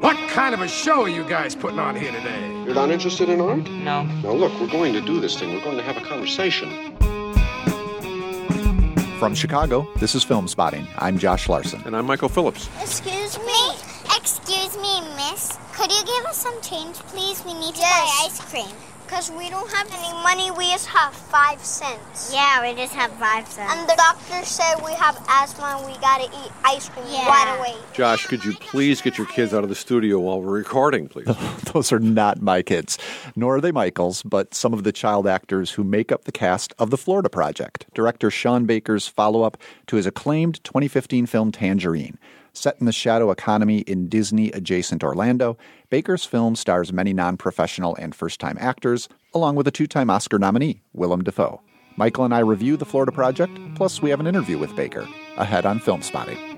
What kind of a show are you guys putting on here today? You're not interested in art? No. Now, look, we're going to do this thing. We're going to have a conversation. From Chicago, this is Filmspotting. I'm Josh Larsen. And I'm Michael Phillips. Excuse me? Excuse me, miss. Could you give us some change, please? We need to buy ice cream. Because we don't have any money, we just have five cents. Yeah, we just have five cents. And the doctor said we have asthma and we gotta eat ice cream Yeah. right away. Josh, could you please get your kids out of the studio while we're recording, please? Those are not my kids, nor are they Michael's, but some of the child actors who make up the cast of The Florida Project, director Sean Baker's follow up to his acclaimed 2015 film Tangerine. Set in the shadow economy in Disney adjacent Orlando, Baker's film stars many non professional and first time actors, along with a two time Oscar nominee, Willem Dafoe. Michael and I review The Florida Project, plus, we have an interview with Baker, ahead on Filmspotting.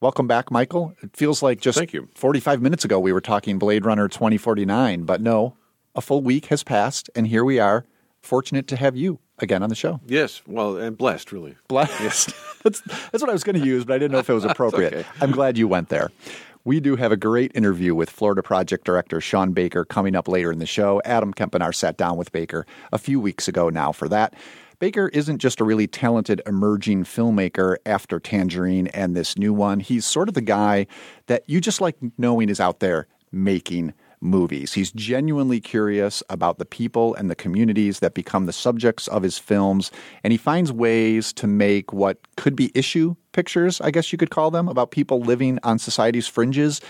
Welcome back, Michael. It feels like just Thank you. 45 minutes ago we were talking Blade Runner 2049, but no, a full week has passed, and here we are, fortunate to have you again on the show. Yes, well, and blessed, really. Blessed. that's, that's what I was going to use, but I didn't know if it was appropriate. okay. I'm glad you went there. We do have a great interview with Florida Project Director Sean Baker coming up later in the show. Adam Kempenaar sat down with Baker a few weeks ago now for that. Baker isn't just a really talented emerging filmmaker after Tangerine and this new one. He's sort of the guy that you just like knowing is out there making movies. He's genuinely curious about the people and the communities that become the subjects of his films, and he finds ways to make what could be issue pictures, I guess you could call them, about people living on society's fringes.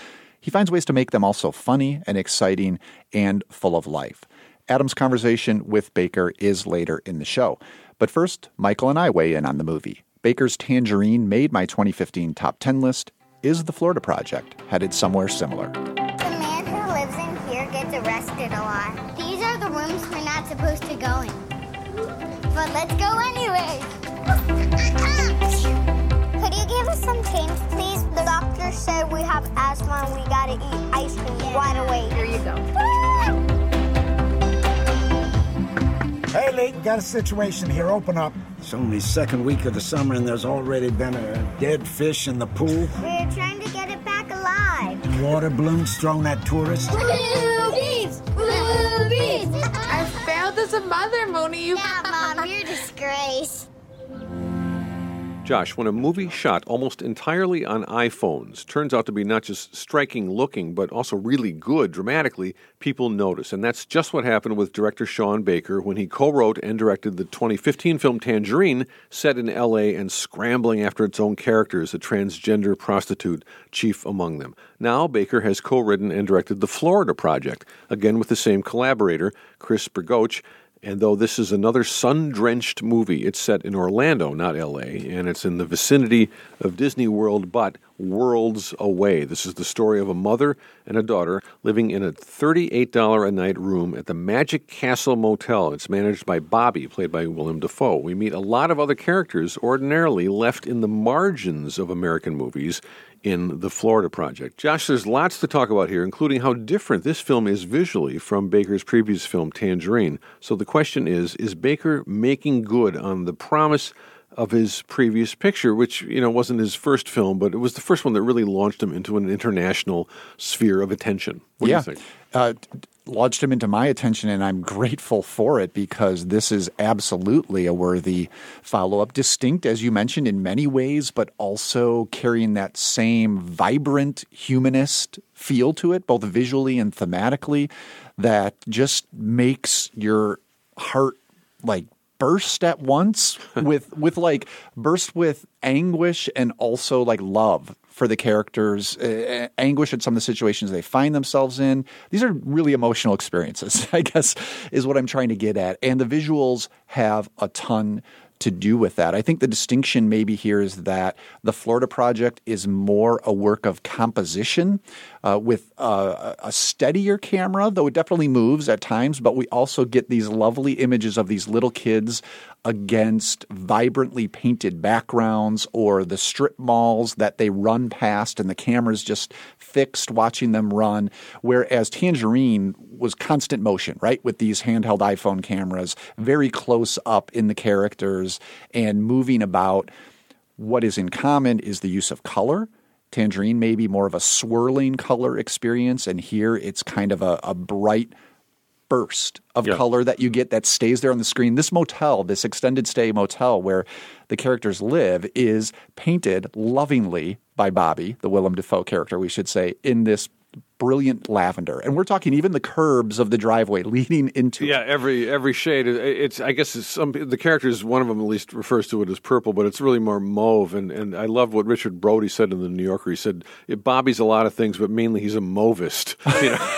He finds ways to make them also funny and exciting and full of life. Adam's conversation with Baker is later in the show. But first, Michael and I weigh in on the movie. Baker's Tangerine made my 2015 top 10 list. Is the Florida Project headed somewhere similar? The man who lives in here gets arrested a lot. These are the rooms we're not supposed to go in. But let's go anyway. Could you give us some change, please? The doctor said we have asthma and we gotta eat ice cream right away. Here you go. Ah! Hey, Lee, we got a situation here. Open up. It's only second week of the summer, and there's already been a dead fish in the pool. We're trying to get it back alive. Water balloons thrown at tourists. Boobies! Boobies! I failed as a mother, Moonee. You yeah, Mom, you're a disgrace. Josh, when a movie shot almost entirely on iPhones turns out to be not just striking looking, but also really good dramatically, people notice. And that's just what happened with director Sean Baker when he co wrote and directed the 2015 film Tangerine, set in LA and scrambling after its own characters, a transgender prostitute chief among them. Now, Baker has co written and directed The Florida Project, again with the same collaborator, Chris Bergoch. And though this is another sun drenched movie, it's set in Orlando, not LA, and it's in the vicinity of Disney World, but worlds away. This is the story of a mother and a daughter living in a $38 a night room at the Magic Castle Motel. It's managed by Bobby, played by Willem Dafoe. We meet a lot of other characters ordinarily left in the margins of American movies in the Florida Project. Josh, there's lots to talk about here, including how different this film is visually from Baker's previous film, Tangerine. So the question is Is Baker making good on the promise? Of his previous picture, which you know wasn't his first film, but it was the first one that really launched him into an international sphere of attention. What yeah. do you think? Uh, launched him into my attention, and I'm grateful for it because this is absolutely a worthy follow up. Distinct, as you mentioned, in many ways, but also carrying that same vibrant humanist feel to it, both visually and thematically, that just makes your heart like burst at once with with like burst with anguish and also like love for the characters, uh, anguish at some of the situations they find themselves in. These are really emotional experiences, I guess, is what I'm trying to get at. And the visuals have a ton to do with that. I think the distinction maybe here is that the Florida Project is more a work of composition uh, with uh, a steadier camera, though it definitely moves at times, but we also get these lovely images of these little kids against vibrantly painted backgrounds or the strip malls that they run past and the camera's just fixed watching them run. Whereas Tangerine was constant motion, right? With these handheld iPhone cameras, very close up in the characters and moving about. What is in common is the use of color. Tangerine may be more of a swirling color experience, and here it's kind of a, a bright burst of Yeah. color that you get that stays there on the screen. This motel, this extended stay motel where the characters live, is painted lovingly by Bobby, the Willem Dafoe character, we should say, in this brilliant lavender. And we're talking even the curbs of the driveway leading into Yeah, every every shade. It's I guess it's some the characters. One of them at least refers to it as purple, but it's really more mauve. And and I love what Richard Brody said in the New Yorker. He said Bobby's a lot of things, but mainly he's a mauvist. You know?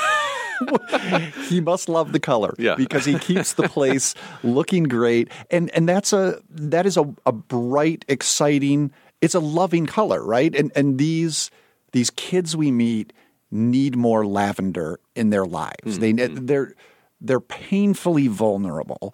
he must love the color Yeah. because he keeps the place looking great and and that's a that is a, a bright exciting it's a loving color right and and these these kids we meet need more lavender in their lives. They mm-hmm. they're they're painfully vulnerable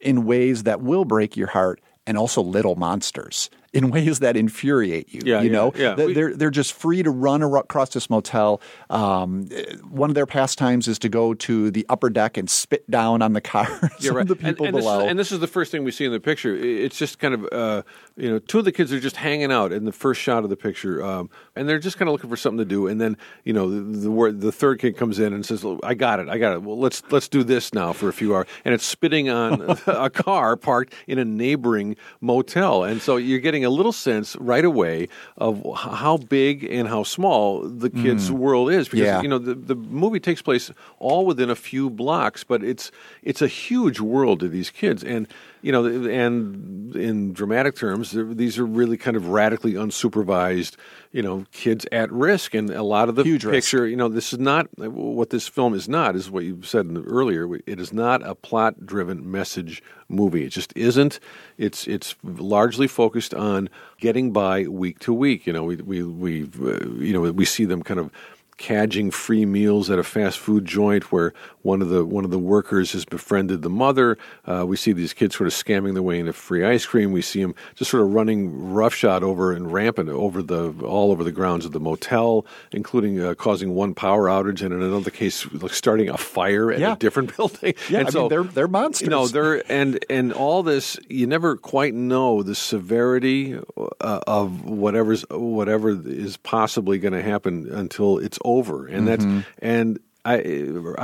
in ways that will break your heart and also little monsters in ways that infuriate you. Yeah, you yeah, know, yeah. They're they're just free to run across this motel. Um, one of their pastimes is to go to the upper deck and spit down on the cars of right. the people and, and below. This is, and this is the first thing we see in the picture. It's just kind of, uh, you know, two of the kids are just hanging out in the first shot of the picture, um, and they're just kind of looking for something to do. And then, you know, the the, word, the third kid comes in and says, "Look, "I got it, I got it. Well, let's let's do this now for a few hours." And it's spitting on a car parked in a neighboring motel, and so you're getting a little sense right away of how big and how small the kid's mm. world is. Because Yeah. you know the, the movie takes place all within a few blocks but it's it's a huge world to these kids. And you know and in dramatic terms these are really kind of radically unsupervised you know kids at risk. And a lot of the Huge risk. picture you know this is not what this film is not is what you said earlier. It is not a plot driven message movie. It just isn't. It's it's largely focused on getting by week to week. You know we we we uh, you know we see them kind of cadging free meals at a fast food joint where one of the one of the workers has befriended the mother. Uh, we see these kids sort of scamming their way into free ice cream. We see them just sort of running roughshod over and rampant over the all over the grounds of the motel, including uh, causing one power outage and in another case like starting a fire at Yeah. a different building. yeah, and I so mean they're they're monsters. you know, there and and all this, you never quite know the severity uh, of whatever's whatever is possibly going to happen until it's over, and that's Mm-hmm. and I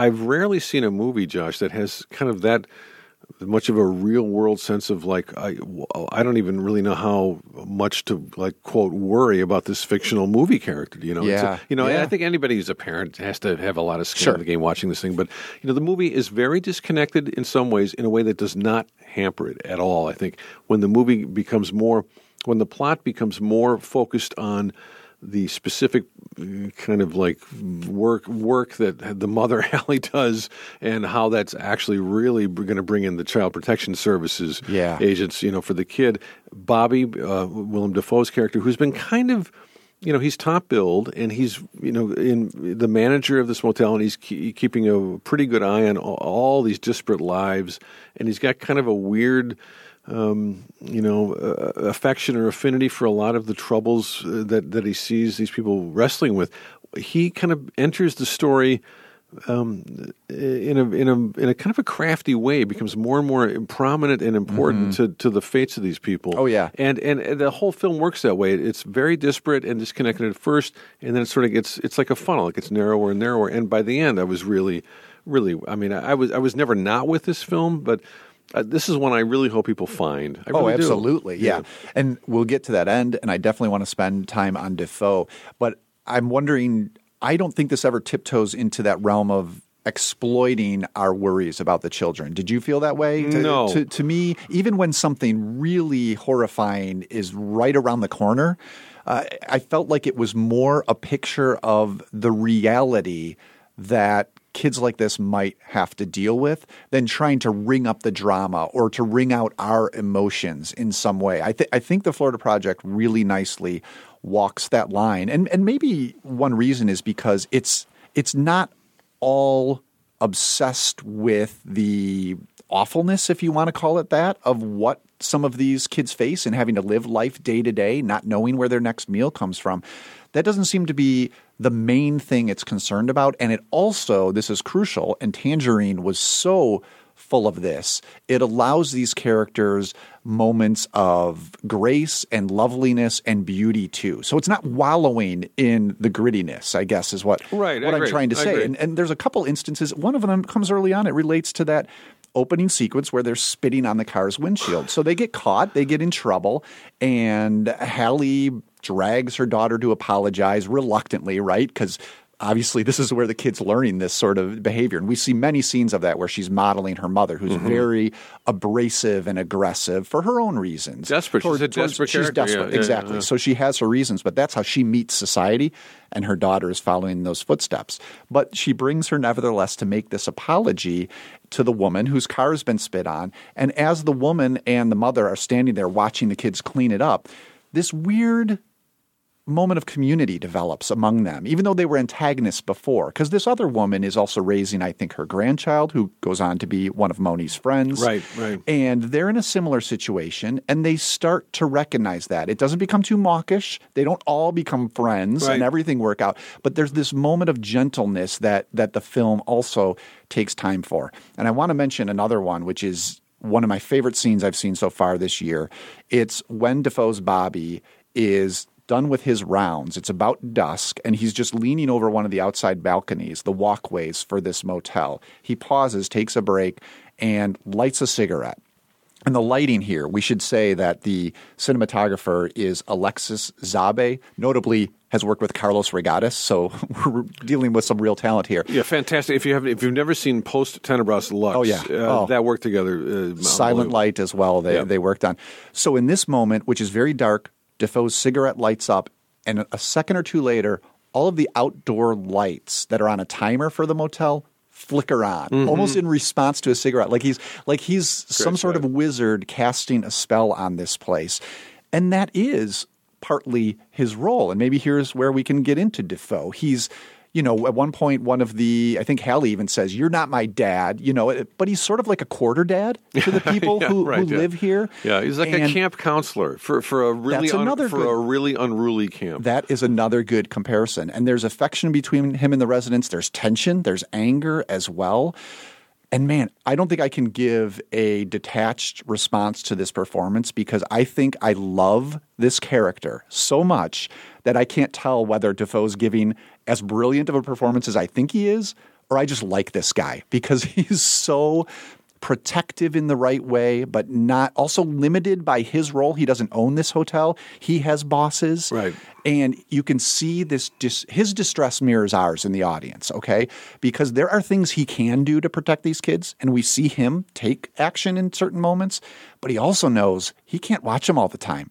I've rarely seen a movie, Josh, that has kind of that much of a real world sense of like I, I don't even really know how much to like quote worry about this fictional movie character you know It's a- Yeah, you know yeah. I think anybody who's a parent has to have a lot of skin Sure. in the game watching this thing but you know the movie is very disconnected in some ways in a way that does not hamper it at all I think when the movie becomes more when the plot becomes more focused on the specific kind of like work work that the mother Hallie does, and how that's actually really going to bring in the child protection services Yeah. agents, you know, for the kid. Bobby, uh, Willem Dafoe's character, who's been kind of you know he's top billed and he's you know in the manager of this motel and he's ke- keeping a pretty good eye on all, all these disparate lives and he's got kind of a weird um, you know uh, affection or affinity for a lot of the troubles uh, that that he sees these people wrestling with he kind of enters the story um, in a in a in a kind of a crafty way becomes more and more prominent and important to, to the fates of these people. Oh, yeah. and, and and the whole film works that way. It's very disparate and disconnected at first, and then it sort of gets it's like a funnel. It gets narrower and narrower, and by the end, I was really, really. I mean, I, I was I was never not with this film, but. Uh, this is one I really hope people find. I oh, really do. absolutely. Yeah. And we'll get to that end, and I definitely want to spend time on Dafoe. But I'm wondering, I don't think this ever tiptoes into that realm of exploiting our worries about the children. Did you feel that way? To, No. To, to me, even when something really horrifying is right around the corner, uh, I felt like it was more a picture of the reality that kids like this might have to deal with than trying to ring up the drama or to ring out our emotions in some way. I, th- I think the Florida Project really nicely walks that line, and and maybe one reason is because it's it's not all obsessed with the awfulness, if you want to call it that, of what some of these kids face and having to live life day to day, not knowing where their next meal comes from. That doesn't seem to be the main thing it's concerned about. And it also, this is crucial, and Tangerine was so full of this. It allows these characters moments of grace and loveliness and beauty too. So it's not wallowing in the grittiness, I guess, is what, Right, what I'm trying to say. And, and there's a couple instances. One of them comes early on. It relates to that opening sequence where they're spitting on the car's windshield. So they get caught, they get in trouble, and Hallie drags her daughter to apologize reluctantly, right? Because obviously this is where the kid's learning this sort of behavior. And we see many scenes of that where she's modeling her mother, who's Mm-hmm. very abrasive and aggressive for her own reasons. Desperate. She's a desperate she's desperate. Yeah, yeah, exactly. yeah. So she has her reasons, but that's how she meets society, and her daughter is following those footsteps. But she brings her nevertheless to make this apology to the woman whose car has been spit on. And as the woman and the mother are standing there watching the kids clean it up, this weird moment of community develops among them, even though they were antagonists before. Because this other woman is also raising, I think, her grandchild, who goes on to be one of Moonee's friends. Right, right. And they're in a similar situation, and they start to recognize that. It doesn't become too mawkish. They don't all become friends Right. and everything work out. But there's this moment of gentleness that that the film also takes time for. And I want to mention another one, which is one of my favorite scenes I've seen so far this year. It's when Dafoe's Bobby is done with his rounds. It's about dusk, and he's just leaning over one of the outside balconies, the walkways for this motel. He pauses, takes a break, and lights a cigarette. And the lighting here, we should say that the cinematographer is Alexis Zabe, notably has worked with Carlos Reygadas, so we're dealing with some real talent here. Yeah, fantastic. If you have if you've never seen Post Tenebras Lux, Oh, yeah. uh, Oh. that worked together. Uh, Silent. Light as well, they, Yeah. they worked on. So in this moment, which is very dark, Dafoe's cigarette lights up, and a second or two later, all of the outdoor lights that are on a timer for the motel flicker on Mhm. almost in response to a cigarette. Like he's like he's some sort of wizard casting a spell on this place and that is partly his role and maybe here's where we can get into dafoe. He's you know at one point one of the i think hallie even says you're not my dad you know but he's sort of like a quarter dad to the people Yeah, who, right, who yeah. live here Yeah, he's like a camp counselor for for a really un- for good- a really unruly camp. That is another good comparison. And there's affection between him and the residents. There's tension, there's anger as well. And man, I don't think I can give a detached response to this performance because I think I love this character so much that I can't tell whether Dafoe's giving as brilliant of a performance as I think he is, or I just like this guy because he's so protective in the right way, but not also limited by his role. He doesn't own this hotel. He has bosses. Right. And you can see this dis- his distress mirrors ours in the audience, okay? Because there are things he can do to protect these kids, and we see him take action in certain moments, but he also knows he can't watch them all the time.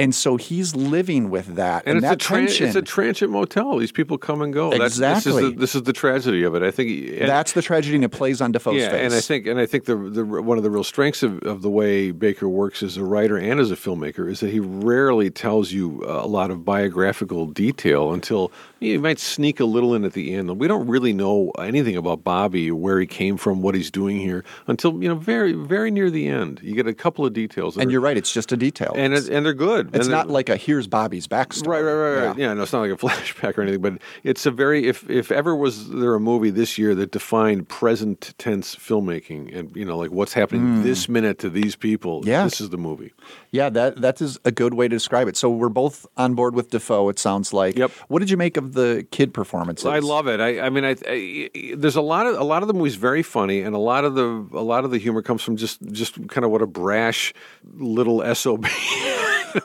And so he's living with that and, And, it's, that a tension. it's a transient motel. These people come and go. That's, this, is Exactly. the, this is the tragedy of it. I think and- That's the tragedy, and it plays on Dafoe's yeah, face. and I think and I think the, the one of the real strengths of, of the way Baker works as a writer and as a filmmaker is that he rarely tells you a lot of biographical detail until he might sneak a little in at the end. We don't really know anything about Bobby, where he came from, what he's doing here, until you know very very near the end. You get a couple of details, and you're right; it's just a detail. and it, and they're good. It's not like a here's Bobby's backstory. Right, right, right, right. Yeah. no, it's not like a flashback or anything, but it's a very if if ever was there a movie this year that defined present tense filmmaking and you know like what's happening Mm. this minute to these people, Yeah. this is the movie. Yeah, that that is a good way to describe it. So we're both on board with Dafoe. It sounds like. Yep. What did you make of the kid performances? I love it. I, I mean, I, I, there's a lot of a lot of the movie's very funny, and a lot of the a lot of the humor comes from just just kind of what a brash little sob.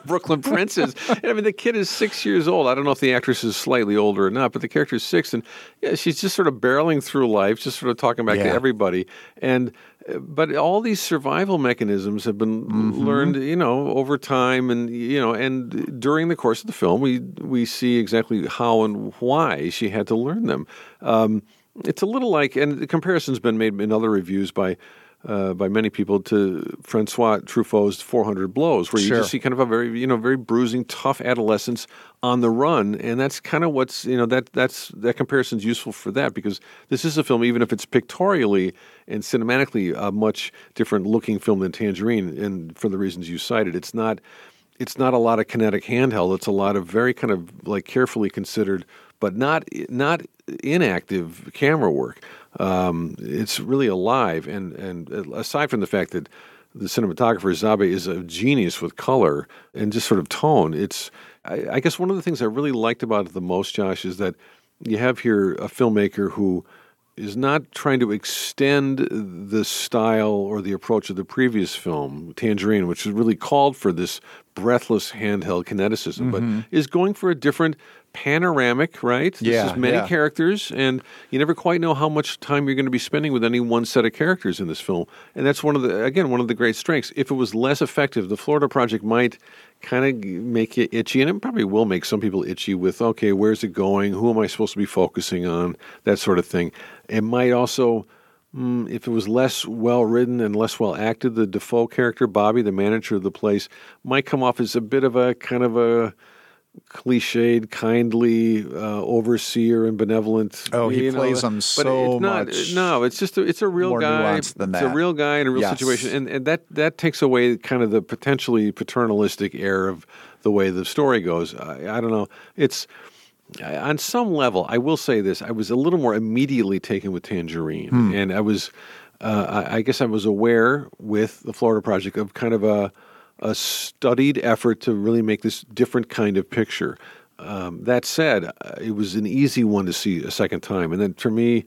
Brooklyn Prince is. I mean, the kid is six years old. I don't know if the actress is slightly older or not, but the character is six, and yeah, she's just sort of barreling through life, just sort of talking back to everybody. And but all these survival mechanisms have been learned, you know, over time, and you know, and during the course of the film, we we see exactly how and why she had to learn them. Um, it's a little like, and the comparison's been made in other reviews by. Uh, by many people to Francois Truffaut's 400 Blows, where you Sure. just see kind of a very, you know, very bruising, tough adolescence on the run, and that's kind of what's, you know, that that's that comparison's useful for that because this is a film, even if it's pictorially and cinematically a much different looking film than Tangerine, and for the reasons you cited, it's not, it's not a lot of kinetic handheld. It's a lot of very kind of like carefully considered, but not not inactive camera work. Um, it's really alive, and and aside from the fact that the cinematographer Zabe is a genius with color and just sort of tone. It's I, I guess one of the things I really liked about it the most, Josh, is that you have here a filmmaker who is not trying to extend the style or the approach of the previous film, Tangerine, which really called for this breathless handheld kineticism, Mhm. but is going for a different panoramic, right? This is many yeah. characters, and you never quite know how much time you're going to be spending with any one set of characters in this film. And that's one of the, again, one of the great strengths. If it was less effective, the Florida Project might kind of make you itchy, and it probably will make some people itchy with, okay, where's it going? Who am I supposed to be focusing on? That sort of thing. It might also. Mm, if it was less well written and less well acted, the Dafoe character, Bobby, the manager of the place, might come off as a bit of a kind of a cliched, kindly uh, overseer and benevolent. Oh, he know, plays them but so it's not, much No, it's just a, it's a real more guy. It's a real guy in a real Yes. situation, and and that that takes away kind of the potentially paternalistic air of the way the story goes. I, I don't know. It's on some level, I will say this: I was a little more immediately taken with Tangerine, Hmm. and I was, uh, I, I guess, I was aware with the Florida Project of kind of a a studied effort to really make this different kind of picture. Um, that said, uh, it was an easy one to see a second time, and then for me.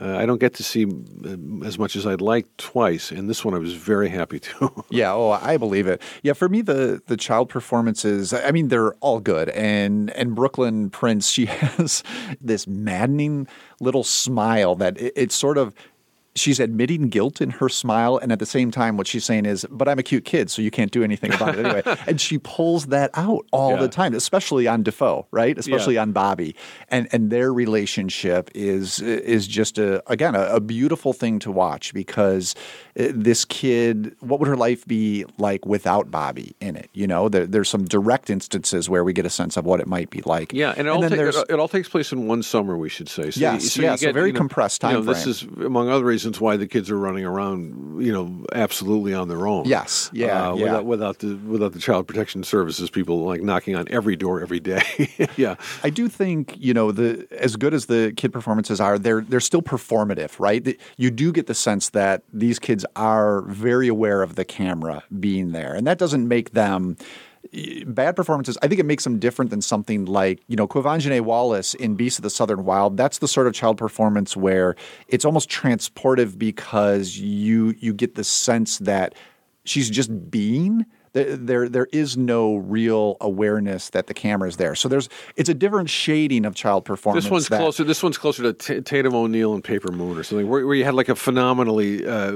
Uh, I don't get to see uh, as much as I'd like twice, and this one I was very happy to. Yeah, oh, I believe it. Yeah, for me, the the child performances. I mean, they're all good, and and Brooklyn Prince, she has this maddening little smile that it, it's sort of. She's admitting guilt in her smile, and at the same time, what she's saying is, "But I'm a cute kid, so you can't do anything about it anyway." and she pulls that out all Yeah. the time, especially on Dafoe, right? Especially on Bobby, and and their relationship is is just a again a, a beautiful thing to watch because uh, this kid, what would her life be like without Bobby in it? You know, there, there's some direct instances where we get a sense of what it might be like. Yeah, and it, all, then ta- it, all takes place in one summer, we should say. So Yes, you, yeah, you so very you know, compressed you know, time This is among other reasons why the kids are running around, you know, absolutely on their own. Yes, yeah, uh, yeah. Without, without the without the child protection services, people like knocking on every door every day. yeah, I do think you know the as good as the kid performances are, they're they're still performative, right? The- You do get the sense that these kids are very aware of the camera being there, and that doesn't make them bad performances. I think it makes them different than something like you know Quvenzhané Wallis in Beast of the Southern Wild. That's the sort of child performance where it's almost transportive because you you get the sense that she's just being There, there, there is no real awareness that the camera is there. So there's, it's a different shading of child performance. This one's that- closer. This one's closer to T- Tatum O'Neal and Paper Moon or something, where, where you had like a phenomenally uh,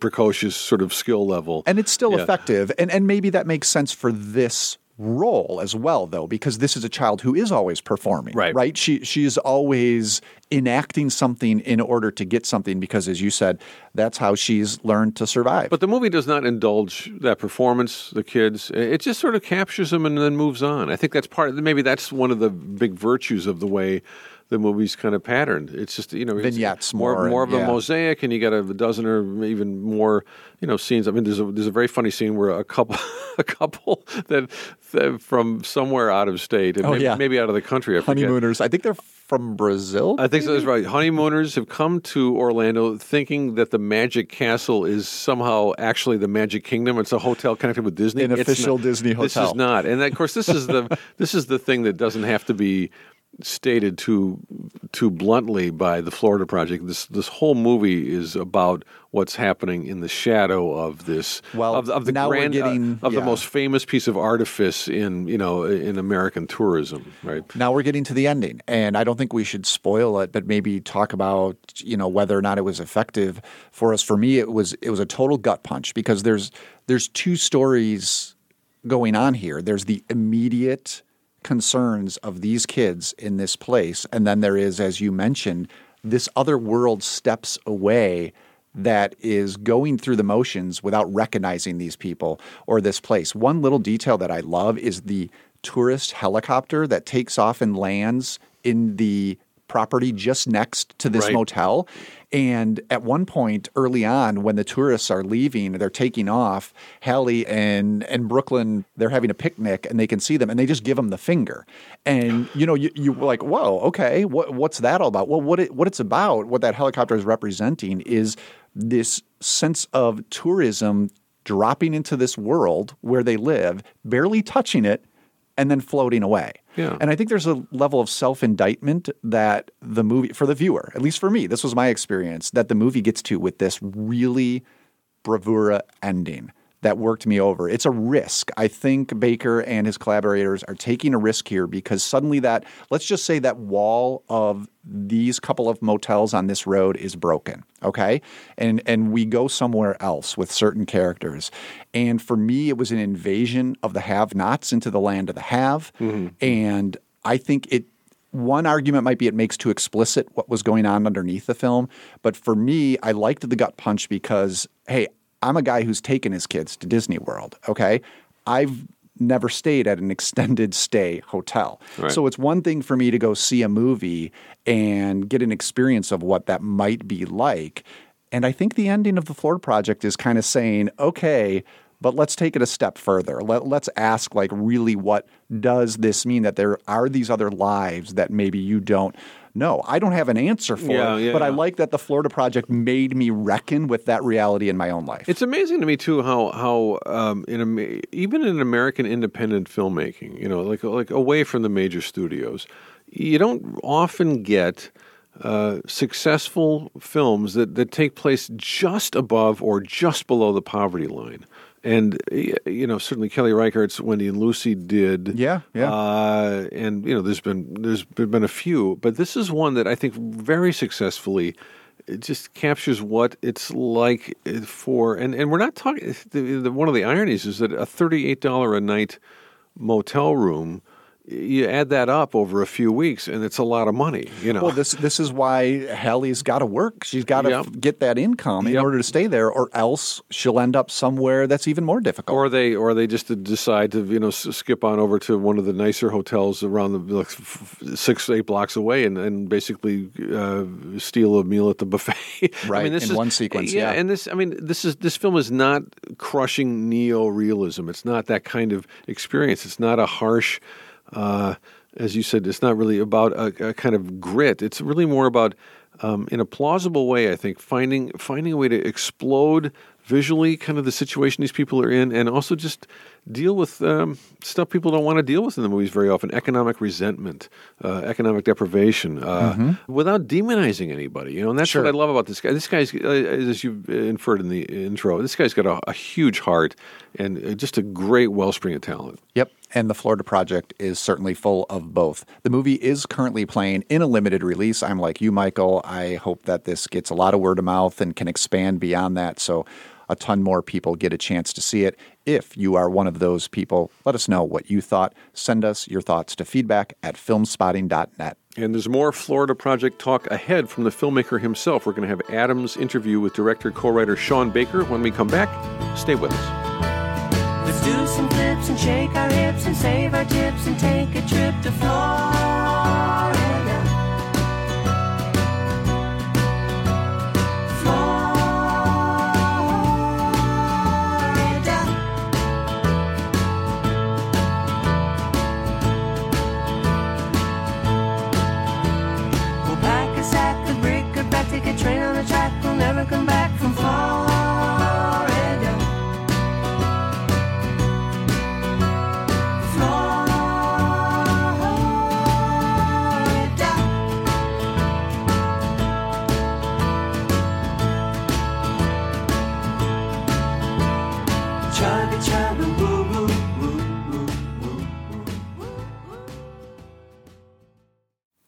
precocious sort of skill level, and it's still Yeah. effective. And and maybe that makes sense for this role as well, though, because this is a child who is always performing. Right. Right. She she is always enacting something in order to get something because, as you said, that's how she's learned to survive. But the movie does not indulge that performance. The kids, it just sort of captures them and then moves on. I think that's part. Maybe that's one of the big virtues of the way the movie's kind of patterned. It's just you know it's Vignettes more more more of a mosaic, and you got a dozen or even more you know scenes. I mean, there's a there's a very funny scene where a couple a couple that, that from somewhere out of state, and Oh, maybe, yeah. maybe out of the country. I. Honeymooners. I think they're from Brazil. I think so. That's right. Honeymooners have come to Orlando thinking that the Magic Castle is somehow actually the Magic Kingdom. It's a hotel connected with Disney. An It's official not- Disney hotel. This is not. And of course, this is the this is the thing that doesn't have to be stated too too bluntly by the Florida Project. This this whole movie is about what's happening in the shadow of this Well, of, of the now we're grand uh, getting- of the most famous piece of artifice in you know in American tourism. Right. Now we're getting to the ending, and I don't think we should spoil it, but maybe talk about you know whether or not it was effective for us. For me, it was it was a total gut punch because there's there's two stories going on here. There's the immediate concerns of these kids in this place, and then there is, as you mentioned, this other world steps away that is going through the motions without recognizing these people or this place. One little detail that I love is the tourist helicopter that takes off and lands in the property just next to this Right. motel. And at one point early on, when the tourists are leaving, they're taking off, Hallie and, and Brooklyn, they're having a picnic and they can see them and they just give them the finger. And, you know, you, you're like, whoa, okay, what, what's that all about? Well, what, it, what it's about, what that helicopter is representing is this sense of tourism dropping into this world where they live, barely touching it, and then floating away. Yeah. And I think there's a level of self indictment that the movie, for the viewer, at least for me, this was my experience, that the movie gets to with this really bravura ending that worked me over. It's a risk. I think Baker and his collaborators are taking a risk here because suddenly that, let's just say that wall of these couple of motels on this road is broken, okay? And and we go somewhere else with certain characters. And for me it was an invasion of the have-nots into the land of the have. Mm-hmm. And I think it one argument might be it makes too explicit what was going on underneath the film. But for me, I liked the gut punch because, hey, I'm a guy who's taken his kids to Disney World. Okay. I've never stayed at an extended stay hotel. Right. So it's one thing for me to go see a movie and get an experience of what that might be like. And I think the ending of the Florida Project is kind of saying, okay, but let's take it a step further. Let, let's ask, like, really, what does this mean that there are these other lives that maybe you don't know? I don't have an answer for Yeah, it, yeah, but I like that the Florida Project made me reckon with that reality in my own life. It's amazing to me too how how um, in even in American independent filmmaking, you know, like like away from the major studios, you don't often get uh, successful films that, that take place just above or just below the poverty line. And you know, certainly Kelly Reichardt's Wendy and Lucy did, Yeah, yeah. uh, and you know, there's been there's been a few, but this is one that I think very successfully it just captures what it's like uh, for, and, and we're not talking. The, the, one of the ironies is that a thirty-eight dollar a night motel room, you add that up over a few weeks, and it's a lot of money. You know, Well, this this is why Hallie's got to work. She's got to Yep. get that income in Yep. order to stay there, or else she'll end up somewhere that's even more difficult. or they or they just decide to you know s- skip on over to one of the nicer hotels around the like, f- f- six eight blocks away and, and basically uh, steal a meal at the buffet. I Right, mean, this in is, one sequence, yeah. and this I mean this is this film is not crushing neo realism. It's not that kind of experience. It's not a harsh. Uh, as you said, it's not really about a, a kind of grit. It's really more about, um, in a plausible way, I think, finding finding a way to explode visually kind of the situation these people are in, and also just deal with um, stuff people don't want to deal with in the movies very often economic resentment, uh, economic deprivation, uh, Mm-hmm. without demonizing anybody. You know, and that's Sure. what I love about this guy. This guy's, uh, as you inferred in the intro, this guy's got a, a huge heart and uh, just a great wellspring of talent. Yep. And the Florida Project is certainly full of both. The movie is currently playing in a limited release. I'm like you, Michael. I hope that this gets a lot of word of mouth and can expand beyond that so a ton more people get a chance to see it. If you are one of those people, let us know what you thought. Send us your thoughts to feedback at filmspotting.net. And there's more Florida Project talk ahead from the filmmaker himself. We're going to have Adam's interview with director co writer Sean Baker. When we come back, stay with us. Do some flips and shake our hips and save our tips and take a trip to. Florida.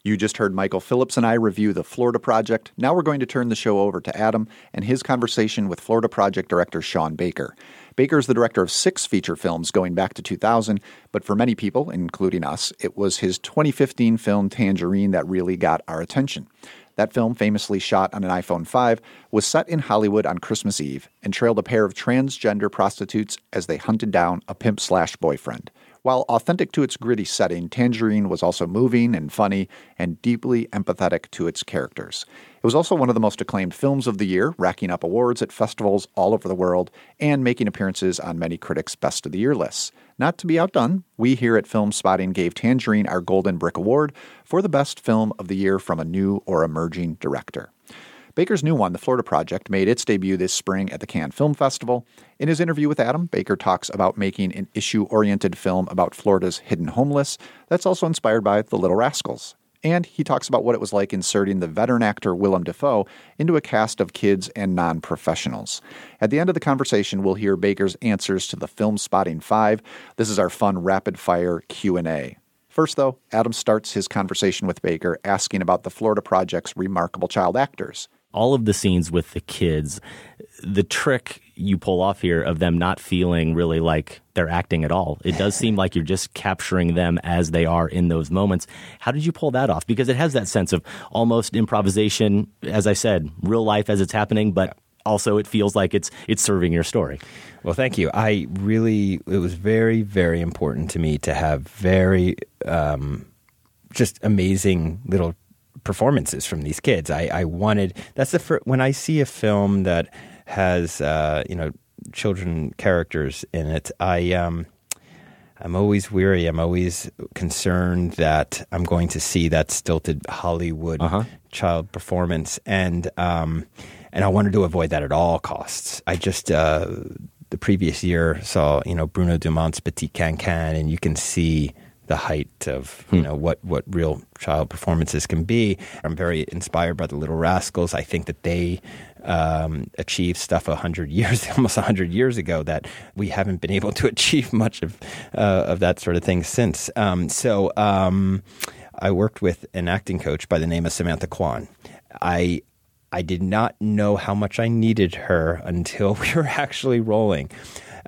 You just heard Michael Phillips and I review the Florida Project. Now we're going to turn the show over to Adam and his conversation with Florida Project director Sean Baker. Baker is the director of six feature films going back to 2000, but for many people, including us, it was his 2015 film Tangerine that really got our attention. That film, famously shot on an iPhone 5, was set in Hollywood on Christmas Eve and trailed a pair of transgender prostitutes as they hunted down a pimp slash boyfriend. While authentic to its gritty setting, Tangerine was also moving and funny and deeply empathetic to its characters. It was also one of the most acclaimed films of the year, racking up awards at festivals all over the world and making appearances on many critics' Best of the Year lists. Not to be outdone, we here at Filmspotting gave Tangerine our Golden Brick Award for the best film of the year from a new or emerging director. Baker's new one, The Florida Project, made its debut this spring at the Cannes Film Festival. In his interview with Adam, Baker talks about making an issue oriented film about Florida's hidden homeless that's also inspired by The Little Rascals. And he talks about what it was like inserting the veteran actor Willem Dafoe into a cast of kids and non professionals. At the end of the conversation, we'll hear Baker's answers to the Filmspotting 5. This is our fun rapid fire Q&A. First, though, Adam starts his conversation with Baker asking about the Florida Project's remarkable child actors. All of the scenes with the kids, the trick you pull off here of them not feeling really like they're acting at all. It does seem like you're just capturing them as they are in those moments. How did you pull that off? Because it has that sense of almost improvisation, as I said, real life as it's happening, but also it feels like it's it's serving your story. Well, thank you. I really, it was very, very important to me to have very, um, just amazing little performances from these kids. I, I wanted, that's the first, when I see a film that has, uh, you know, children characters in it, I, um, I'm always weary. I'm always concerned that I'm going to see that stilted Hollywood child performance, and um, and I wanted to avoid that at all costs. I just uh, the previous year saw you know Bruno Dumont's P'tit Quinquin, and you can see the height of you know what what real child performances can be. I'm very inspired by the Little Rascals. I think that they um, achieved stuff a hundred years, almost a hundred years ago, that we haven't been able to achieve much of uh, of that sort of thing since. Um, so um, I worked with an acting coach by the name of Samantha Quan. I I did not know how much I needed her until we were actually rolling.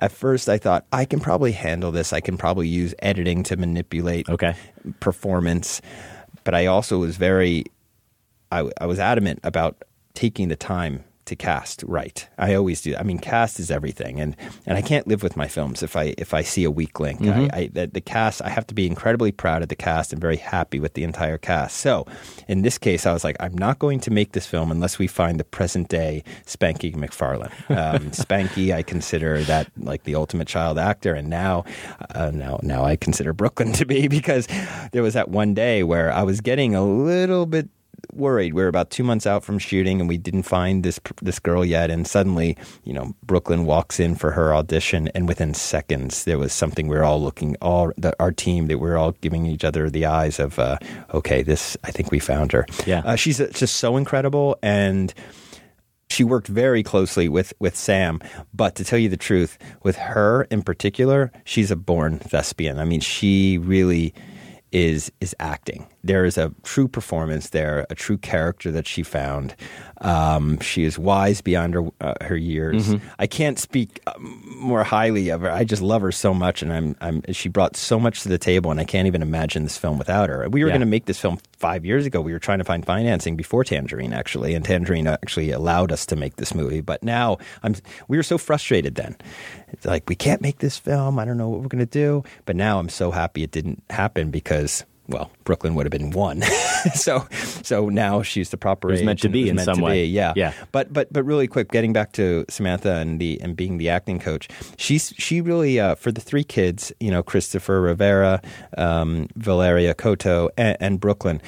At first, I thought I can probably handle this. I can probably use editing to manipulate okay. performance. But I also was very, I, I was adamant about taking the time to cast right. I always do. I mean, cast is everything, and and I can't live with my films if I if I see a weak link. Mhm. I, I the, the cast. I have to be incredibly proud of the cast and very happy with the entire cast. So, in this case, I was like, I'm not going to make this film unless we find the present day Spanky McFarland. Um, Spanky, I consider that like the ultimate child actor, and now, uh, now, now I consider Brooklyn to be because there was that one day where I was getting a little bit worried. We were about two months out from shooting, and we didn't find this this girl yet. And suddenly, you know, Brooklyn walks in for her audition, and within seconds, there was something we are all looking all the, our team that we are all giving each other the eyes of, uh, okay, this I think we found her. Yeah, uh, she's just so incredible and she worked very closely with with Sam. But to tell you the truth, with her in particular, she's a born thespian. I mean, she really is is acting. There is a true performance there, a true character that she found. Um, she is wise beyond her uh, her years. Mm-hmm. I can't speak um, more highly of her. I just love her so much, and I'm, I'm she brought so much to the table, and I can't even imagine this film without her. We were Yeah. going to make this film five years ago. We were trying to find financing before Tangerine, actually, and Tangerine actually allowed us to make this movie. But now I'm we were so frustrated then. It's like we can't make this film. I don't know what we're going to do. But now I'm so happy it didn't happen because. Well, Brooklyn would have been one, so so now she's the proper It was age meant to be in some way. be, yeah, Yeah. But but but really quick, getting back to Samantha and the and being the acting coach, she's she really uh, for the three kids, you know, Christopher Rivera, um, Valeria Cotto, and, and Brooklyn,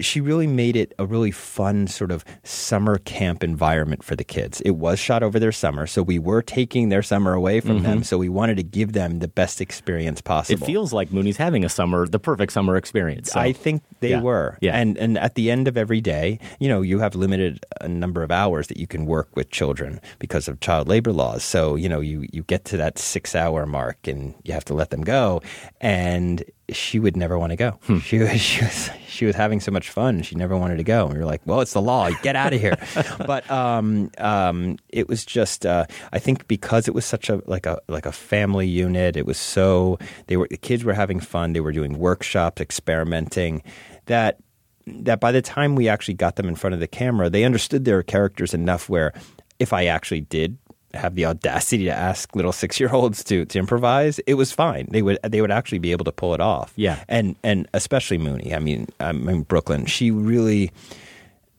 she really made it a really fun sort of summer camp environment for the kids. It was shot over their summer, so we were taking their summer away from them. Mhm. So we wanted to give them the best experience possible. It feels like Moonee's having a summer, the perfect summer experience. So. I think they Yeah. were. Yeah. And and at the end of every day, you know, you have limited a number of hours that you can work with children because of child labor laws. So, you know, you you get to that 6-hour mark and you have to let them go and she would never want to go. Hmm. She was she was she was having so much fun. She never wanted to go. And we were like, "Well, it's the law. Get out of here." but um, um, it was just, uh, I think, because it was such a like a like a family unit. It was so they were the kids were having fun. They were doing workshops, experimenting. That that by the time we actually got them in front of the camera, they understood their characters enough where if I actually did have the audacity to ask little six year olds to, to improvise, it was fine. They would they would actually be able to pull it off. Yeah. And and especially Moonee. I mean, I mean Brooklyn. She really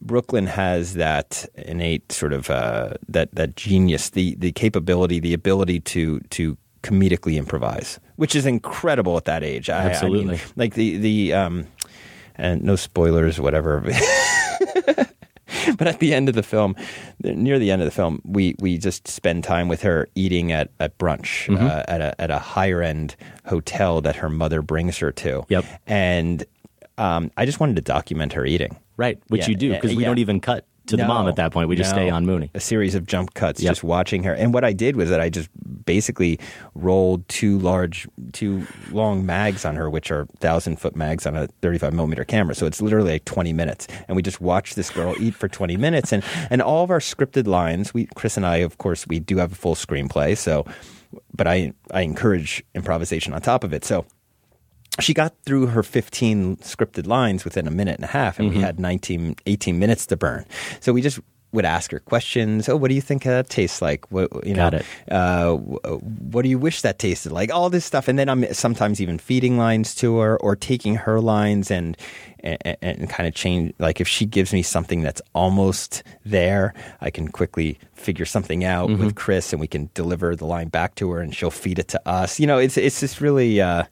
Brooklyn has that innate sort of uh, that that genius, the the capability, the ability to to comedically improvise, which is incredible at that age. I- I mean, Absolutely. like the the um, and no spoilers, whatever. but at the end of the film, near the end of the film, we we just spend time with her eating at at brunch Mhm. uh, at a at a higher end hotel that her mother brings her to. Yep. and um, I just wanted to document her eating. Right, which Yeah, you do yeah, because we yeah. don't even cut to the mom at that point. We just no. stay on Moonee. A series of jump cuts, Yep. just watching her. And what I did was that I just basically rolled two large, two long mags on her, which are thousand foot mags on a 35 millimeter camera. So it's literally like 20 minutes. And we just watched this girl eat for 20 minutes. And, and all of our scripted lines, we, Chris and I, of course, we do have a full screenplay. So, but I, I encourage improvisation on top of it. So, she got through her 15 scripted lines within a minute and a half, and we Mhm. had 19, 18 minutes to burn. So we just would ask her questions. Oh, what do you think that tastes like? What you know? Got it. Uh, what do you wish that tasted like? All this stuff, and then I'm sometimes even feeding lines to her or taking her lines and and, and kind of change. Like if she gives me something that's almost there, I can quickly figure something out Mhm. with Chris, and we can deliver the line back to her, and she'll feed it to us. You know, it's it's just really. Uh,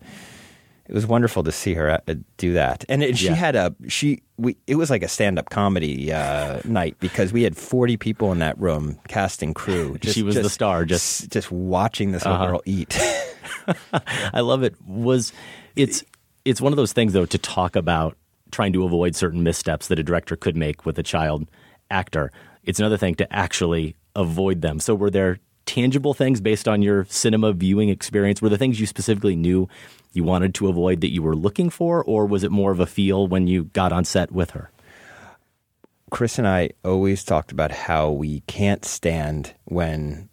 it was wonderful to see her uh, do that, and it, she Yeah. had a she. We it was like a stand up comedy uh, night because we had forty people in that room, cast and crew. She was the star, just- just watching this little Uh-huh. girl eat. I love it. Was it's it's one of those things though to talk about trying to avoid certain missteps that a director could make with a child actor. It's another thing to actually avoid them. So were there tangible things based on your cinema viewing experience? Were the things you specifically knew you wanted to avoid that you were looking for, or was it more of a feel when you got on set with her? Chris and I always talked about how we can't stand when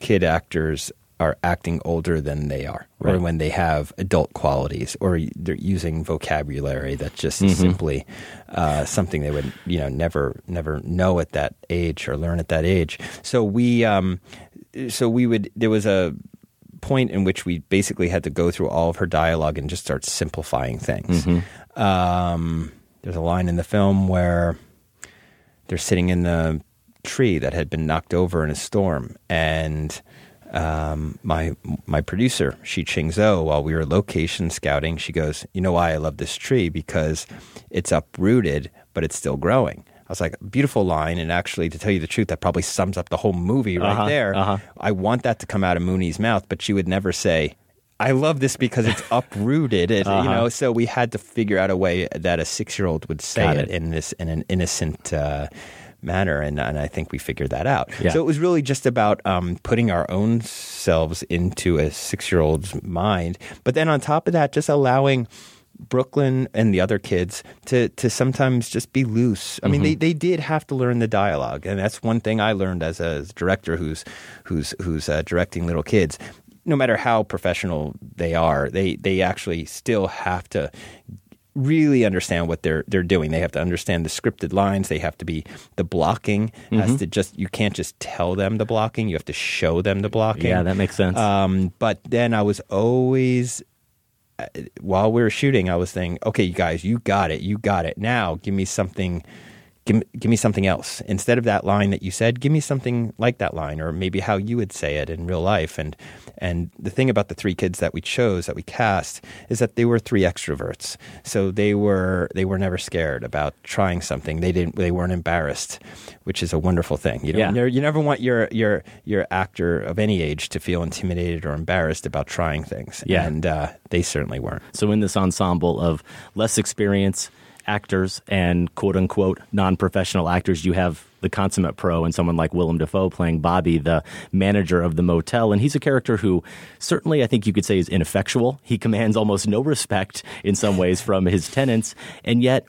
kid actors are acting older than they are, or when they have adult qualities, or they're using vocabulary that just Mhm. is simply uh, something they would, you know, never never know at that age or learn at that age. So we, um, so we would. There was a point in which we basically had to go through all of her dialogue and just start simplifying things. Um, there's a line in the film where they're sitting in the tree that had been knocked over in a storm, and um, my my producer, Shih-Ching Tsou, while we were location scouting, she goes, "You know why I love this tree? Because it's uprooted, but it's still growing. I was like, beautiful line. And actually, to tell you the truth, that probably sums up the whole movie right Uh-huh, there. uh-huh. I want that to come out of Moonee's mouth, but she would never say, I love this because it's uprooted. Uh-huh. You know, so we had to figure out a way that a six year old would say it. it. in this in an innocent uh, manner, and, and I think we figured that out. Yeah. So it was really just about um, putting our own selves into a six year old's mind, but then on top of that, just allowing. Brooklyn and the other kids to to sometimes just be loose. I mean, they, they did have to learn the dialogue, and that's one thing I learned as a director who's who's who's uh, directing little kids. No matter how professional they are, they they actually still have to really understand what they're they're doing. They have to understand the scripted lines. They have to be the blocking has Mhm. to just you can't just tell them the blocking. You have to show them the blocking. Yeah, that makes sense. Um, but then I was always while we were shooting, I was thinking, okay, you guys, you got it, you got it. Now, give me something, give me, give me something else instead of that line that you said. Give me something like that line, or maybe how you would say it in real life. And and the thing about the three kids that we chose, that we cast, is that they were three extroverts. So they were they were never scared about trying something. They didn't. They weren't embarrassed, which is a wonderful thing. You know, Yeah. you, never, want your your your actor of any age to feel intimidated or embarrassed about trying things. Yeah. and uh, they certainly weren't. So, in this ensemble of less experienced actors and quote unquote non professional actors, you have the consummate pro and someone like Willem Dafoe playing Bobby, the manager of the motel. And he's a character who certainly I think you could say is ineffectual. He commands almost no respect in some ways from his tenants. And yet,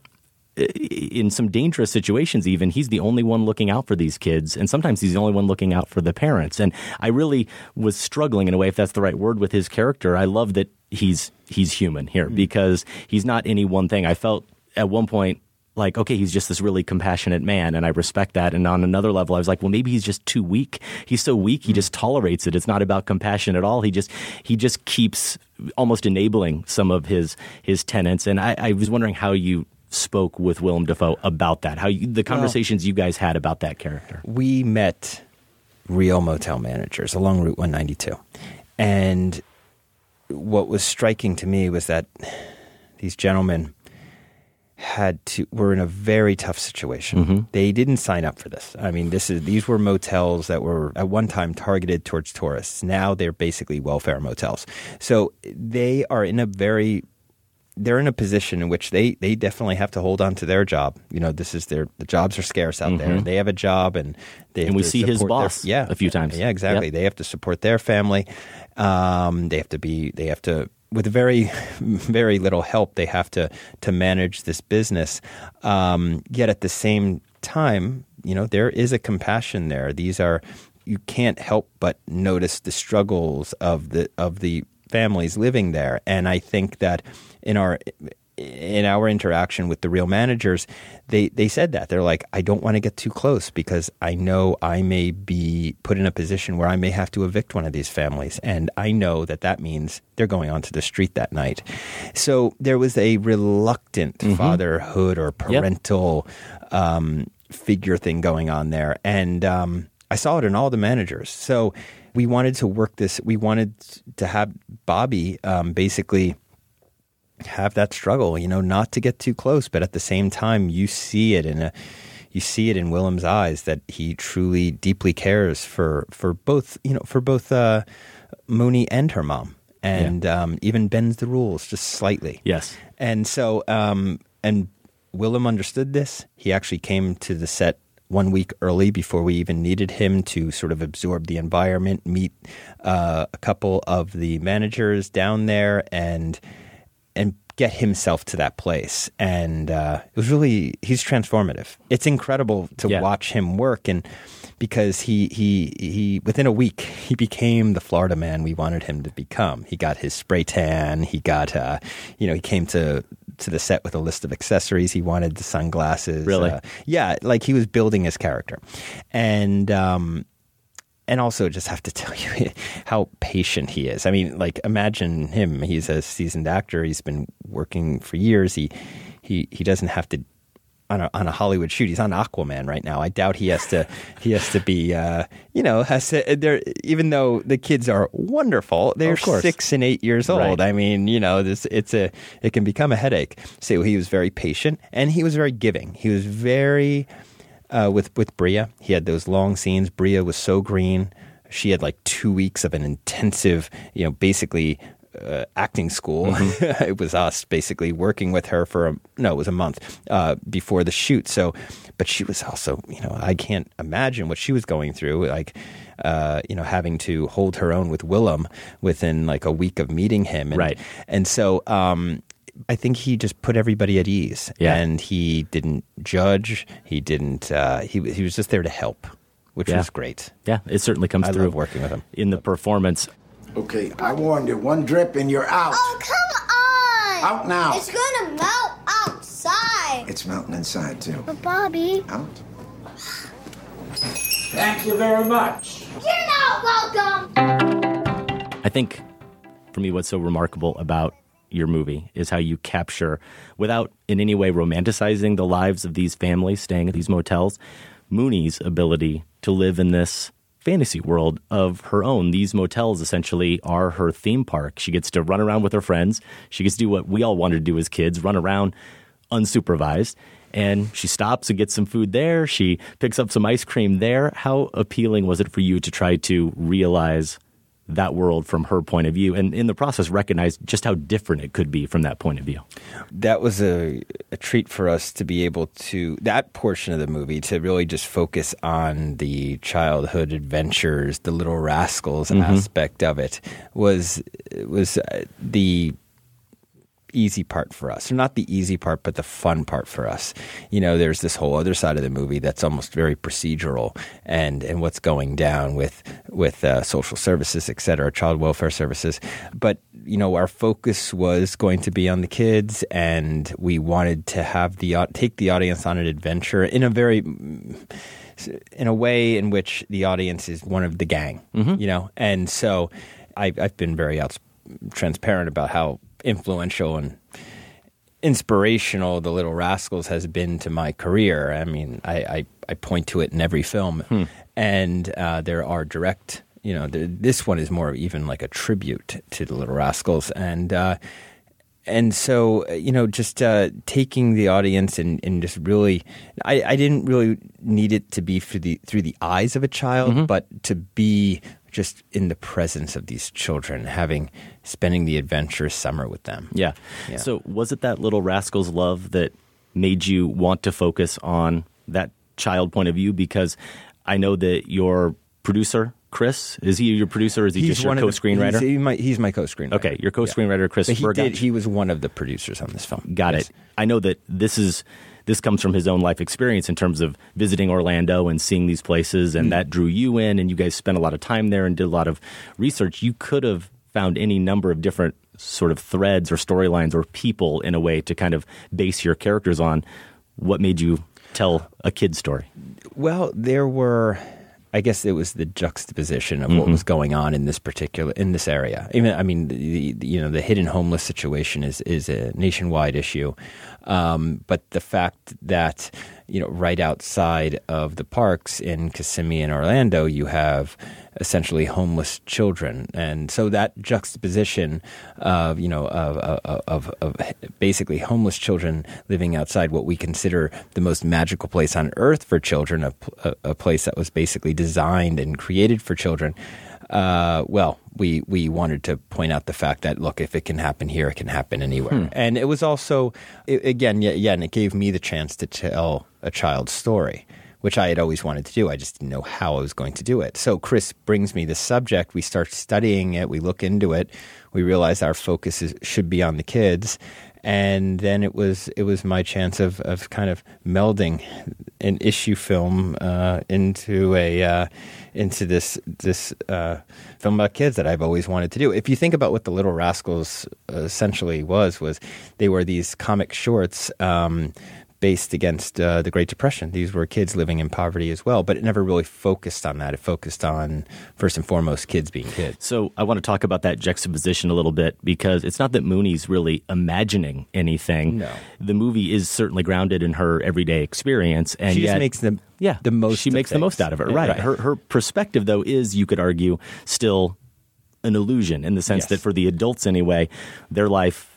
in some dangerous situations even he's the only one looking out for these kids and sometimes he's the only one looking out for the parents and i really was struggling in a way if that's the right word with his character i love that he's he's human here hmm. because he's not any one thing i felt at one point like okay he's just this really compassionate man and i respect that. And on another level i was like well maybe he's just too weak. He's so weak he hmm. just tolerates it. It's not about compassion at all. He just he just keeps almost enabling some of his his tenants. And i, I was wondering how you spoke with Willem Dafoe about that how you, the conversations you guys had about that character. We met real motel managers along Route 192, and what was striking to me was that these gentlemen had to were in a very tough situation. They didn't sign up for this. I mean, this is these were motels that were at one time targeted towards tourists. Now they're basically welfare motels. So they are in a very they're in a position in which they they definitely have to hold on to their job. You know, this is their the jobs are scarce out there. Mhm. They have a job and they And we to see his support their- boss yeah, a few times. Yeah, exactly. Yep. They have to support their family. Um, they have to be. They have to with very very little help. They have to to manage this business. Um, yet at the same time, you know, there is a compassion there. These are you can't help but notice the struggles of the of the families living there, and I think that in our in our interaction with the real managers, they, they said that. They're like, I don't want to get too close because I know I may be put in a position where I may have to evict one of these families. And I know that that means they're going onto the street that night. So there was a reluctant Mhm. fatherhood or parental um, figure thing going on there. And um, I saw it in all the managers. So we wanted to work this, we wanted to have Bobby um, basically have that struggle, you know, not to get too close, but at the same time, you see it in a, you see it in Willem's eyes that he truly deeply cares for for both, you know, for both uh, Moonee and her mom, and um, even bends the rules just slightly. Yes, and so um, and Willem understood this. He actually came to the set one week early before we even needed him to sort of absorb the environment, meet uh, a couple of the managers down there, and get himself to that place. And uh, it was really he's transformative. It's incredible to Yeah. watch him work, and because he he he within a week he became the Florida man we wanted him to become. He got his spray tan. He got uh, you know he came to to the set with a list of accessories. He wanted the sunglasses. Really? Uh, yeah, like he was building his character, and um, and also just have to tell you how patient he is. I mean, like imagine him. He's a seasoned actor. He's been working for years. He he he doesn't have to on a, on a Hollywood shoot. He's on Aquaman right now. I doubt he has to he has to be uh, you know has to there even though the kids are wonderful, they're six and eight years old. Right. I mean, you know, this it's a it can become a headache. So he was very patient and he was very giving. He was very uh, with with Bria. He had those long scenes. Bria was so green. She had like two weeks of an intensive, you know, basically uh, acting school. Mm-hmm. it was us basically working with her for a no, it was a month uh, before the shoot. So, but she was also, you know, I can't imagine what she was going through. Like, uh, you know, having to hold her own with Willem within like a week of meeting him. And, Right. And so, um, I think he just put everybody at ease, Yeah. and he didn't judge. He didn't. Uh, he he was just there to help, which Yeah. was great. Yeah, it certainly comes I through love working with him. in the performance. Okay, I warned you. One drip and you're out. Oh, come on! Out now. It's gonna melt outside. It's melting inside, too. But Bobby, Out. Thank you very much. you're not welcome. I think for me, what's so remarkable about your movie is how you capture, without in any way romanticizing the lives of these families staying at these motels, Moonee's ability to live in this fantasy world of her own. These motels essentially are her theme park. She gets to run around with her friends. She gets to do what we all wanted to do as kids run around unsupervised. And she stops and gets some food there. She picks up some ice cream there. How appealing was it for you to try to realize that world from her point of view and in the process recognize just how different it could be from that point of view? That was a, a treat for us to be able to that portion of the movie to really just focus on the childhood adventures, the little rascals aspect of it was was uh, the easy part for us. Or not the easy part, but the fun part for us. You know, there's this whole other side of the movie that's almost very procedural and, and what's going down with with uh, social services, et cetera, child welfare services. But, you know, our focus was going to be on the kids and we wanted to have the take the audience on an adventure in a very in a way in which the audience is one of the gang, you know? And so I, I've been very outs- transparent about how influential and inspirational the Little Rascals has been to my career. I mean, I, I, I point to it in every film. And uh, there are direct, you know, th this one is more even like a tribute to the Little Rascals. And, uh, and so uh, you know just uh, taking the audience and, and just really I, I didn't really need it to be through the through the eyes of a child but to be just in the presence of these children having spending the adventurous summer with them Yeah. Yeah. So was it that little rascal's love that made you want to focus on that child point of view? Because I know that your producer, Chris, is he your producer or is he just your of the- co-screenwriter? he's, he might- he's my co-screenwriter Okay, your co-screenwriter, Chris But he, did, he was one of the producers on this film Got Yes. it. I know that this is this comes from his own life experience in terms of visiting Orlando and seeing these places, Mm. and that drew you in, and you guys spent a lot of time there and did a lot of research. You could have found any number of different sort of threads or storylines or people in a way to kind of base your characters on. What made you tell a kid's story? Well, there were. I guess it was the juxtaposition of what Mm-hmm. was going on in this particular in this area. Even I mean, the, the- you know, the hidden homeless situation is is a nationwide issue, um, but the fact that you know right outside of the parks in Kissimmee and Orlando, you have essentially homeless children, and so that juxtaposition of you know of of, of, of basically homeless children living outside what we consider the most magical place on earth for children, a, a, a place that was basically designed and created for children. Uh, well, we we wanted to point out the fact that look, if it can happen here, it can happen anywhere. And it was also, i again, yeah, yeah, and it gave me the chance to tell a child's story which I had always wanted to do. I just didn't know how I was going to do it. So Chris brings me the subject. We start studying it. We look into it. We realize our focus is, should be on the kids. And then it was it was my chance of, of kind of melding an issue film uh, into a uh, into this this uh, film about kids that I've always wanted to do. If you think about what the Little Rascals essentially was was they were these comic shorts. Um, based against uh, the Great Depression. These were kids living in poverty as well, but it never really focused on that. It focused on first and foremost kids being kids. So I want to talk about that juxtaposition a little bit because it's not that Moonee's really imagining anything. No. The movie is certainly grounded in her everyday experience, and she yet makes the yeah the most. she makes the most out of it. Yeah, Right. Her her perspective though is you could argue still an illusion in the sense Yes. that for the adults anyway, their life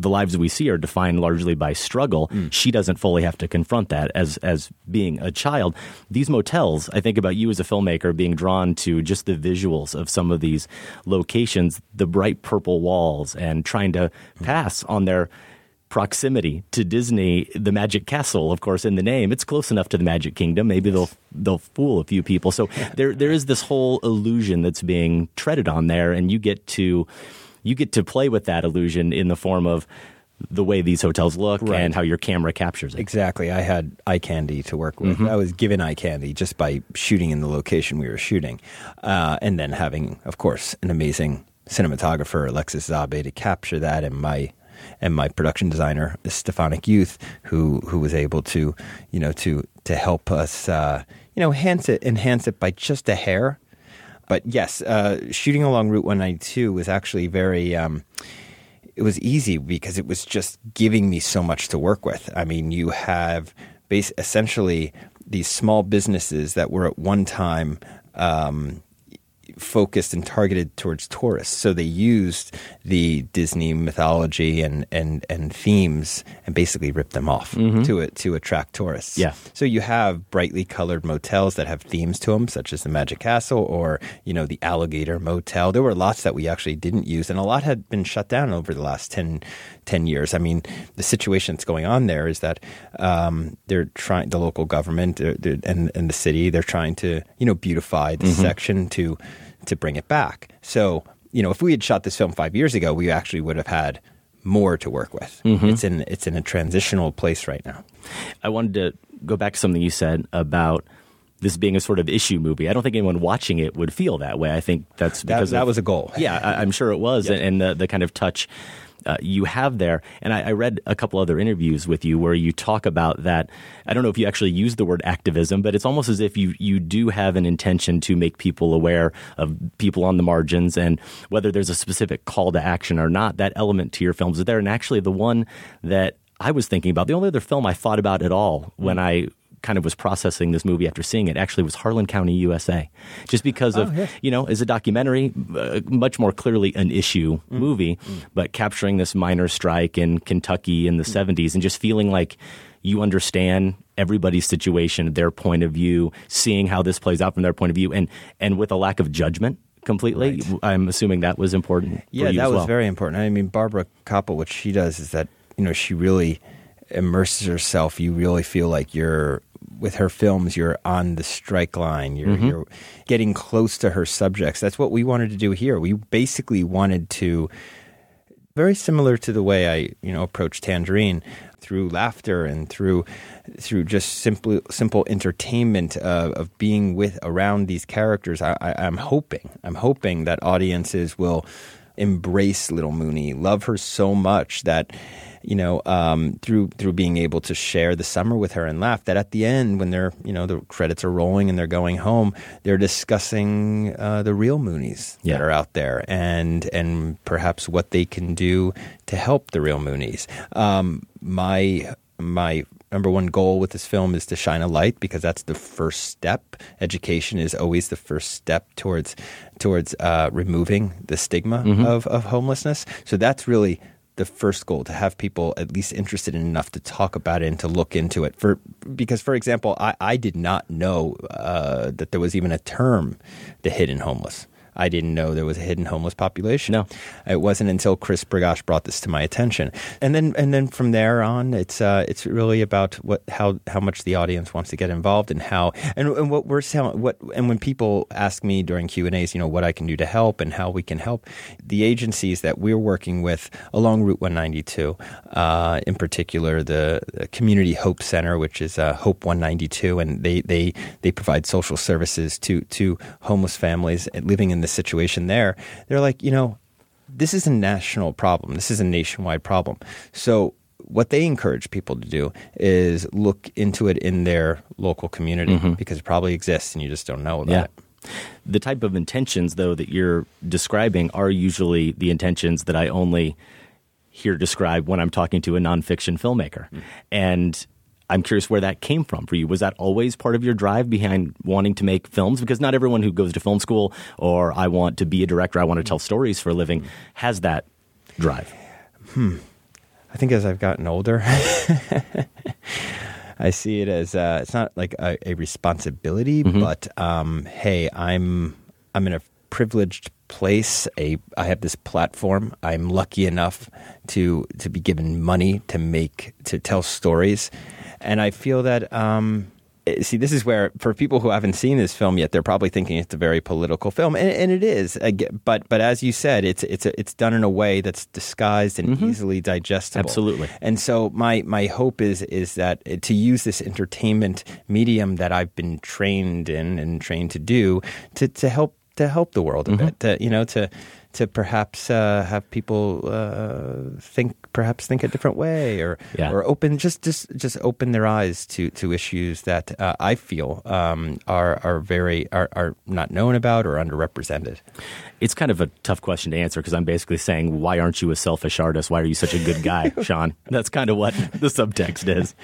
the lives we see are defined largely by struggle. Mm. She doesn't fully have to confront that as as being a child. These motels, I think about you as a filmmaker being drawn to just the visuals of some of these locations, the bright purple walls, and trying to Mm. pass on their proximity to Disney, the Magic Castle, of course, in the name, it's close enough to the Magic Kingdom. Maybe they'll they'll fool a few people. So there there is this whole illusion that's being treaded on there, and you get to you get to play with that illusion in the form of the way these hotels look Right. and how your camera captures it. Exactly. I had eye candy to work with. Mhm. I was given eye candy just by shooting in the location we were shooting, uh, and then having, of course, an amazing cinematographer, Alexis Zabe, to capture that, and my and my production designer, Stephonik Youth, who who was able to, you know, to to help us, uh, you know, enhance it enhance it by just a hair. But yes, uh, shooting along Route 192 was actually very. Um, it was easy because it was just giving me so much to work with. I mean, you have base essentially these small businesses that were at one time um, focused and targeted towards tourists. So they used the Disney mythology and and, and themes and basically ripped them off Mhm. to it to attract tourists. Yeah. So you have brightly colored motels that have themes to them, such as the Magic Castle or you know the Alligator Motel. There were lots that we actually didn't use, and a lot had been shut down over the last 10, 10 years. I mean, the situation that's going on there is that um, they're trying the local government uh, they're- and and the city they're trying to you know beautify the Mhm. section to to bring it back. So you know, if we had shot this film five years ago, we actually would have had more to work with. Mhm. It's in it's in a transitional place right now. I wanted to go back to something you said about this being a sort of issue movie. I don't think anyone watching it would feel that way. I think that's because that of- was a goal. Yeah, I, I'm sure it was, and, and the the kind of touch. Uh, you have there, and I, I read a couple other interviews with you where you talk about that. I don't know if you actually use the word activism, but it's almost as if you you do have an intention to make people aware of people on the margins, and whether there's a specific call to action or not. That element to your films is there, and actually the one that I was thinking about, the only other film I thought about at all when I kind of was processing this movie after seeing it actually was Harlan County, USA. Just because of, Oh, yes. you know, as a documentary, uh, much more clearly an issue Mm. movie, but capturing this miners' strike in Kentucky in the Mm. 70s and just feeling like you understand everybody's situation, their point of view, seeing how this plays out from their point of view, and, and with a lack of judgment completely. I'm assuming that was important. for Yeah, that as was well. very important. I mean, Barbara Kopple, what she does is that you know she really immerses herself. You really feel like you're with her films. You're on the strike line. You're, Mhm. you're getting close to her subjects. That's what we wanted to do here. We basically wanted to very similar to the way I you know approach Tangerine through laughter and through through just simple simple entertainment of, of being with around these characters. I, I, I'm hoping I'm hoping that audiences will embrace Little Moonee, love her so much that you know um, through through being able to share the summer with her and laugh. That at the end, when they're you know the credits are rolling and they're going home, they're discussing uh, the real Moonees that are out there and and perhaps what they can do to help the real Moonees. Um, my my number one goal with this film is to shine a light because that's the first step. Education is always the first step towards towards uh, removing the stigma Mhm. of of homelessness. So that's really the first goal to have people at least interested enough to talk about it and to look into it. For because for example I, I did not know uh, that there was even a term the hidden homeless I didn't know there was a hidden homeless population. No, it wasn't until Chris Bergoch brought this to my attention, and then and then from there on, it's uh, it's really about what how how much the audience wants to get involved and how and, and what we're selling. What and when people ask me during Q and A's, you know, what I can do to help and how we can help, the agencies that we're working with along Route 192, uh, in particular the, the Community Hope Center, which is uh, Hope 192, and they they they provide social services to to homeless families living in the situation there. They're like, you know, this is a national problem. This is a nationwide problem. So what they encourage people to do is look into it in their local community Mhm. because it probably exists and you just don't know about Yeah. it. The type of intentions, though, that you're describing are usually the intentions that I only hear described when I'm talking to a nonfiction filmmaker. And I'm curious where that came from for you. Was that always part of your drive behind wanting to make films? Because not everyone who goes to film school or I want to be a director, I want to tell stories for a living, has that drive. Hmm. I think as I've gotten older, I see it as uh, it's not like a, a responsibility, Mhm. but um, hey, I'm I'm in a privileged place. A I have this platform. I'm lucky enough to to be given money to make to tell stories, and I feel that. Um, eh, See, this is where, for people who haven't seen this film yet, they're probably thinking it's a very political film, and, and it is. But, but as you said, it's it's a, it's done in a way that's disguised and easily digestible. Absolutely. And so my my hope is is that uh, to use this entertainment medium that I've been trained in and trained to do to to help to help the world a Mhm. bit. To, you know to to perhaps uh, have people uh, think perhaps think a different way or Yeah. or open just just just open their eyes to to issues that uh, I feel um, are are very are, are not known about or underrepresented. It's kind of a tough question to answer because I'm basically saying, why aren't you a selfish artist? Why are you such a good guy, Sean? That's kind of what the subtext is.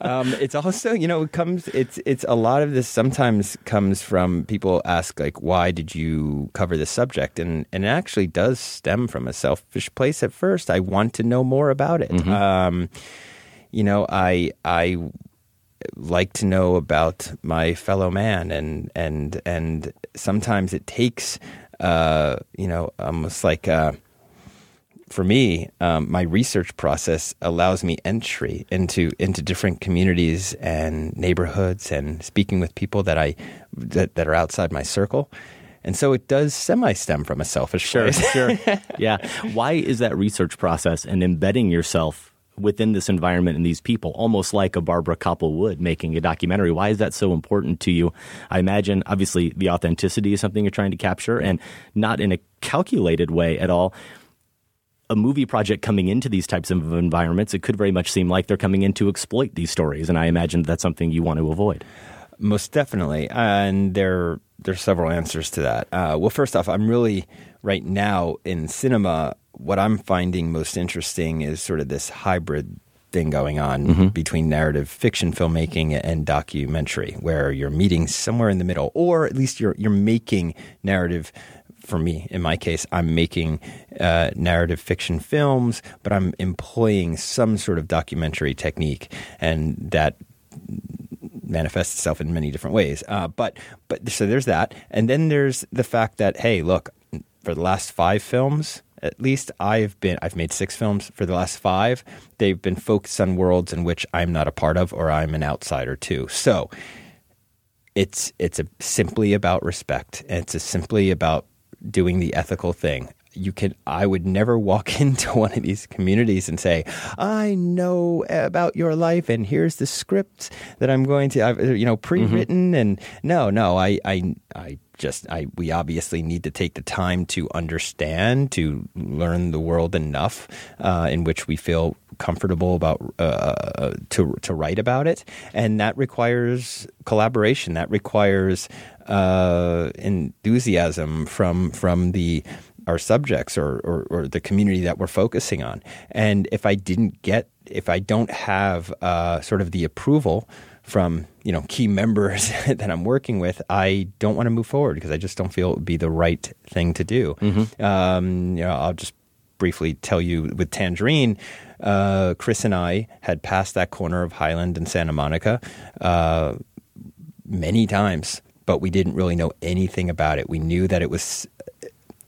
um, it's also you know it comes it's it's a lot of this sometimes comes from people ask like why did you cover this subject and and it actually does stem from a selfish place at first i want to know more about it Mhm. um, you know i i like to know about my fellow man and and and sometimes it takes uh, you know almost like uh, for me, um, my research process allows me entry into into different communities and neighborhoods, and speaking with people that I that, that are outside my circle, and so it does semi stem from a selfish Sure, place. sure. Yeah. Why is that research process and embedding yourself within this environment and these people, almost like a Barbara Kopple would making a documentary? Why is that so important to you? I imagine, obviously, the authenticity is something you're trying to capture and not in a calculated way at all. A movie project coming into these types of environments, it could very much seem like they're coming in to exploit these stories. And I imagine that's something you want to avoid. Most definitely, and there there's several answers to that. Uh, well, first off, I'm really right now in cinema. What I'm finding most interesting is sort of this hybrid thing going on Mhm. between narrative fiction filmmaking and documentary, where you're meeting somewhere in the middle, or at least you're you're making narrative. For me, in my case, I'm making uh, narrative fiction films, but I'm employing some sort of documentary technique, and that manifests itself in many different ways. Uh, but but so there's that, and then there's the fact that hey, look, for the last five films, at least I've been I've made six films. For the last five, they've been focused on worlds in which I'm not a part of or I'm an outsider to. So it's it's a, simply about respect. and It's simply about doing the ethical thing. You can. I would never walk into one of these communities and say, "I know about your life, and here's the script that I'm going to, I've, you know, pre-written." And no, no, I, I, I just, I. We obviously need to take the time to understand, to learn the world enough uh, in which we feel comfortable about uh, to to write about it, and that requires collaboration. That requires uh, enthusiasm from from the our subjects or, or, or the community that we're focusing on. And if I didn't get, if I don't have uh, sort of the approval from you know key members that I'm working with, I don't want to move forward because I just don't feel it would be the right thing to do. Um, you know, I'll just briefly tell you with Tangerine, uh, Chris and I had passed that corner of Highland and Santa Monica uh, many times, but we didn't really know anything about it. We knew that it was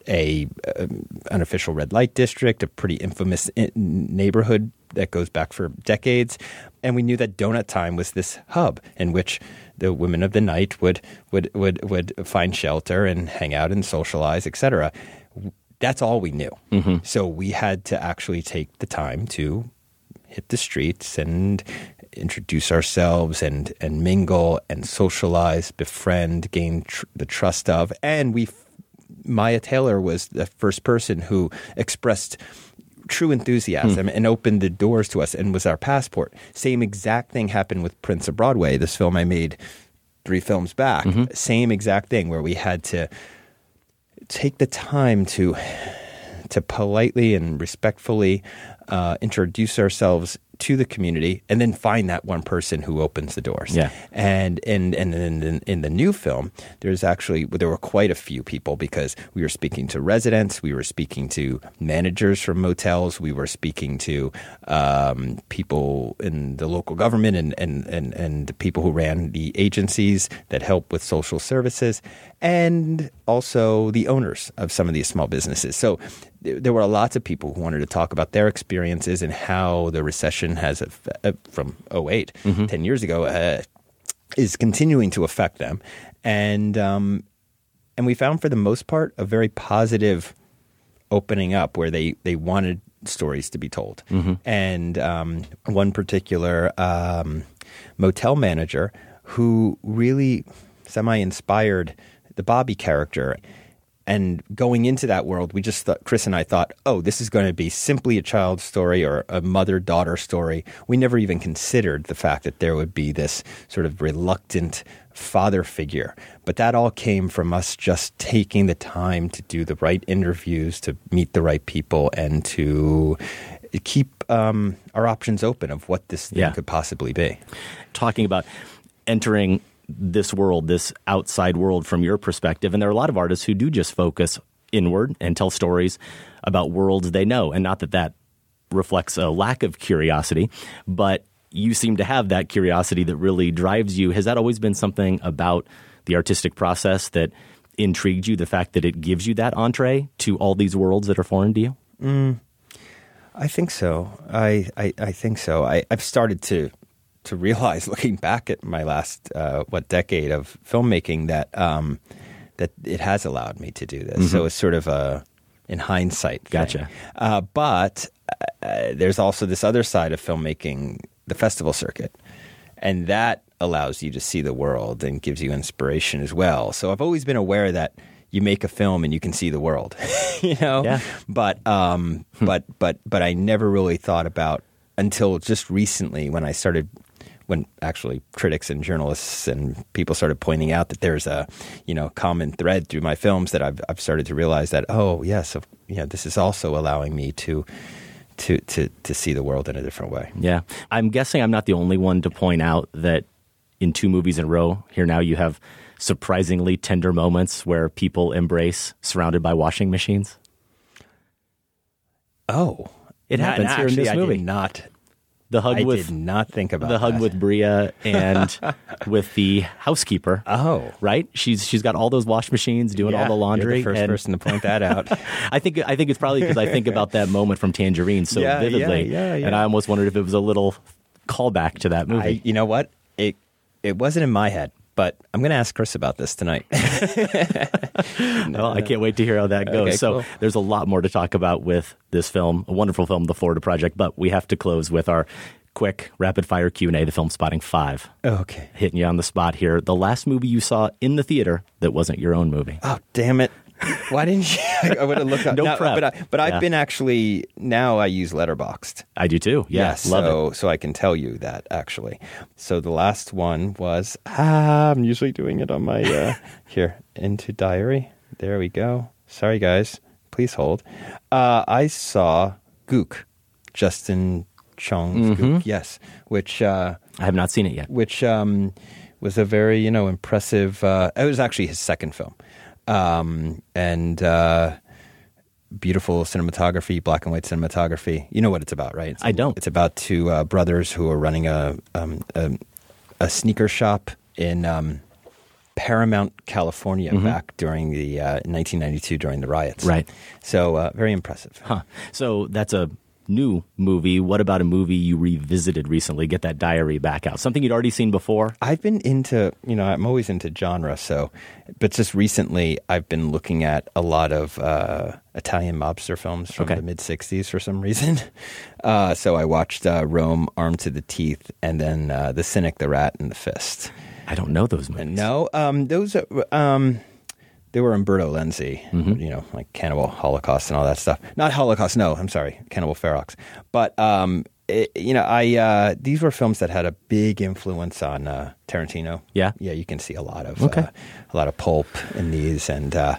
a um, unofficial red light district, a pretty infamous i- neighborhood that goes back for decades, and we knew that Donut Time was this hub in which the women of the night would would would would find shelter and hang out and socialize, etc. That's all we knew. So we had to actually take the time to hit the streets and introduce ourselves and and mingle and socialize, befriend, gain tr- the trust of, and we. Mya Taylor was the first person who expressed true enthusiasm and opened the doors to us and was our passport. Same exact thing happened with Prince of Broadway, this film I made three films back. Same exact thing where we had to take the time to to politely and respectfully uh, introduce ourselves to the community and then find that one person who opens the doors. Yeah. And and and in, in, in the new film, there's actually there were quite a few people because we were speaking to residents, we were speaking to managers from motels, we were speaking to um, people in the local government and and and and the people who ran the agencies that help with social services, and also the owners of some of these small businesses. So there were lots of people who wanted to talk about their experiences and how the recession has uh, from 8 10 years ago uh, is continuing to affect them. And um, and we found for the most part a very positive opening up where they they wanted stories to be told. And um, one particular um, motel manager who really semi inspired the Bobby character and going into that world, we just thought, Chris and I thought, oh, this is going to be simply a child story or a mother daughter story. We never even considered the fact that there would be this sort of reluctant father figure. But that all came from us just taking the time to do the right interviews, to meet the right people, and to keep um, our options open of what this thing Yeah. could possibly be. talking about entering this world, this outside world from your perspective. And there are a lot of artists who do just focus inward and tell stories about worlds they know. And not that that reflects a lack of curiosity, but you seem to have that curiosity that really drives you. Has that always been something about the artistic process that intrigued you? The fact that it gives you that entree to all these worlds that are foreign to you? Mm, I think so. I I, I think so. I, I've started to to realize, looking back at my last uh, what decade of filmmaking, that um, that it has allowed me to do this. So Mhm. it's sort of a in hindsight. thing. Gotcha. Uh, but uh, there's also this other side of filmmaking, the festival circuit, and that allows you to see the world and gives you inspiration as well. So I've always been aware that you make a film and you can see the world, you know. Yeah. But um, but but but I never really thought about until just recently when I started. When actually critics and journalists and people started pointing out that there's a you know common thread through my films that I've I've started to realize that oh yes of, you know this is also allowing me to to to to see the world in a different way. Yeah. I'm guessing I'm not the only one to point out that in two movies in a row, here now you have surprisingly tender moments where people embrace surrounded by washing machines. Oh, It happens here in this I movie. not. The hug I with did not think about the hug that. with Bria and with the housekeeper. Oh, right. She's she's got all those wash machines doing Yeah, all the you're laundry. the first and person to point that out. I think I think it's probably because I think about that moment from Tangerine so Yeah, yeah, vividly, yeah, yeah. and I almost wondered if it was a little callback to that movie. I, you know what? It it wasn't in my head, but I'm going to ask Chris about this tonight. Well, I can't wait to hear how that goes. Okay, so cool. there's a lot more to talk about with this film, a wonderful film, The Florida Project. But we have to close with our quick rapid fire Q and A, the Filmspotting five. Okay. hitting you on the spot here. The last movie you saw in the theater that wasn't your own movie. Oh, damn it. Why didn't you? I would have looked up. No No, prep. But, I, but I've been actually, now I use Letterboxd. I do too. Yeah, so, it. So I can tell you that actually. So the last one was, ah, I'm usually doing it on my, uh, here, into diary. There we go. Sorry, guys. Please hold. Uh, I saw Gook, Justin Chon's Mhm. Gook, yes, which uh, I have not seen it yet. Which um, was a very you know impressive. Uh, it was actually his second film, um, and uh, beautiful cinematography, black and white cinematography. You know what it's about, right? It's, I don't. It's about two uh, brothers who are running a um, a, a sneaker shop in. Um, Paramount, California, Mhm. back during the uh, 1992 during the riots. Right. So uh, very impressive. Huh. So that's a new movie. What about a movie you revisited recently? Get that diary back out. Something you'd already seen before? I've been into, you know, I'm always into genre. So, but just recently, I've been looking at a lot of uh, Italian mobster films from Okay. the mid '60s for some reason. Uh, so I watched uh, Rome, Armed to the Teeth, and then uh, The Cynic, the Rat, and the Fist. I don't know those movies. No, um, those are, um, they were Umberto Lenzi, you know, like Cannibal Holocaust and all that stuff. Not Holocaust, no, I'm sorry, Cannibal Ferox. But um, it, you know, I uh, these were films that had a big influence on uh, Tarantino. Yeah, yeah, you can see a lot of Okay. uh, a lot of pulp in these, and uh,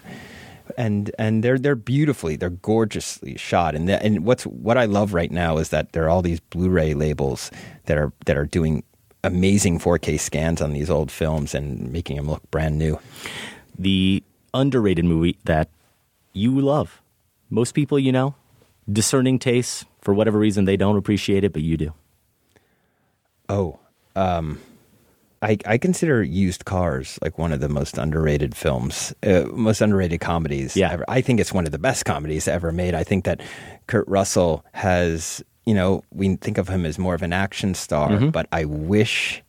and and they're they're beautifully, they're gorgeously shot. And the, and what's what I love right now is that there are all these Blu-ray labels that are that are doing amazing 4K scans on these old films and making them look brand new. The underrated movie that you love. Most people, you know, discerning tastes. For whatever reason, they don't appreciate it, but you do. Oh, um, I I consider Used Cars like one of the most underrated films, uh, most underrated comedies. Yeah, ever. I think it's one of the best comedies ever made. I think that Kurt Russell has, you know, we think of him as more of an action star, Mhm. but I wish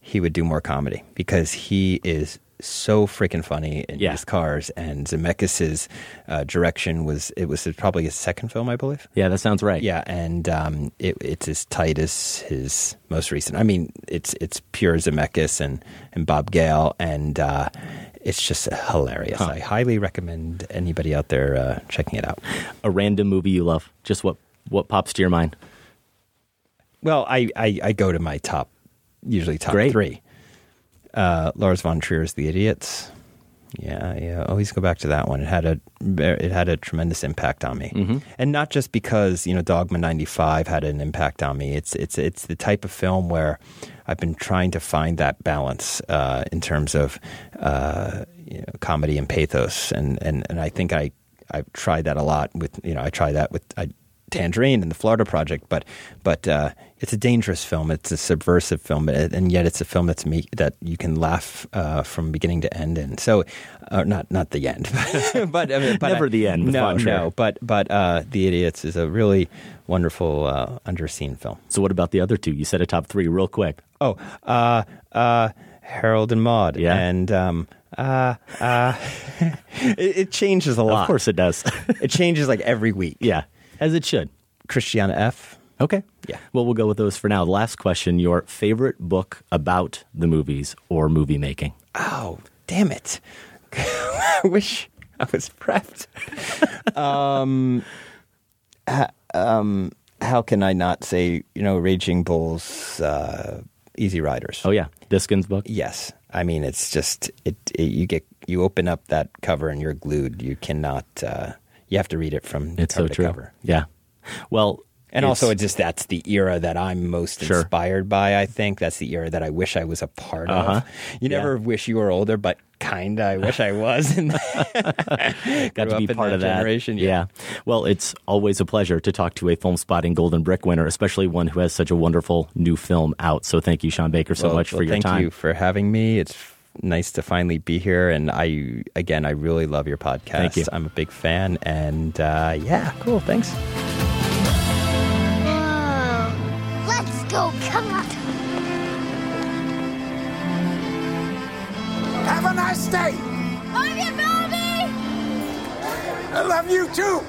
he would do more comedy because he is so freaking funny in Used Cars. And Zemeckis's uh, direction was it was probably his second film, I believe. Yeah, that sounds right. Yeah, and um, it, it's as tight as his most recent. I mean, it's it's pure Zemeckis and and Bob Gale, and uh, it's just hilarious. Huh. I highly recommend anybody out there uh, checking it out. A random movie you love. Just what what pops to your mind? Well, I I, I go to my top, usually top Great. three. Uh, Lars von Trier's The Idiots. Yeah, yeah. Always go back to that one. It had a it had a tremendous impact on me, Mm-hmm. and not just because you know Dogma '95 had an impact on me. It's it's it's the type of film where I've been trying to find that balance uh, in terms of uh, you know, comedy and pathos, and, and and I think I I've tried that a lot with you know I try that with I, Tangerine and the Florida Project, but but uh, it's a dangerous film. It's a subversive film, and yet it's a film that's that you can laugh uh, from beginning to end. And so, uh, not not the end, but, I mean, but Never I- the end with No, no, but but uh, the Idiots is a really wonderful uh, underseen film. So, what about the other two? You said a top three, real quick. Oh, uh, uh, Harold and Maude, Yeah. and um, uh, uh, it, it changes a lot. Of course, it does. it changes like every week. yeah, as it should. Christiane F. Okay. Yeah. Well, we'll go with those for now. The last question: Your favorite book about the movies or movie making? Oh, damn it! I wish I was prepped. um, ha- um, how can I not say you know Raging Bulls, uh, Easy Riders? Oh yeah, Biskind's book. Yes, I mean it's just it, it. You get you open up that cover and you're glued. You cannot. Uh, you have to read it from It's cover so to cover. Yeah. Well, And also, it's- just that's the era that I'm most Sure. inspired by. I think that's the era that I wish I was a part Uh-huh. of. You never wish you were older, but kinda I wish I was. And got to be part of that generation. Yeah. Well, it's always a pleasure to talk to a Filmspotting Golden Brick winner, especially one who has such a wonderful new film out. So thank you, Sean Baker, so Well- much for your thank time. Thank you for having me. It's nice to finally be here, and I again I really love your podcast. Thank you. I'm a big fan, and uh, yeah, cool. Thanks. Whoa. Let's go. Come on. Have a nice day. Love you, Bobby. I love you too.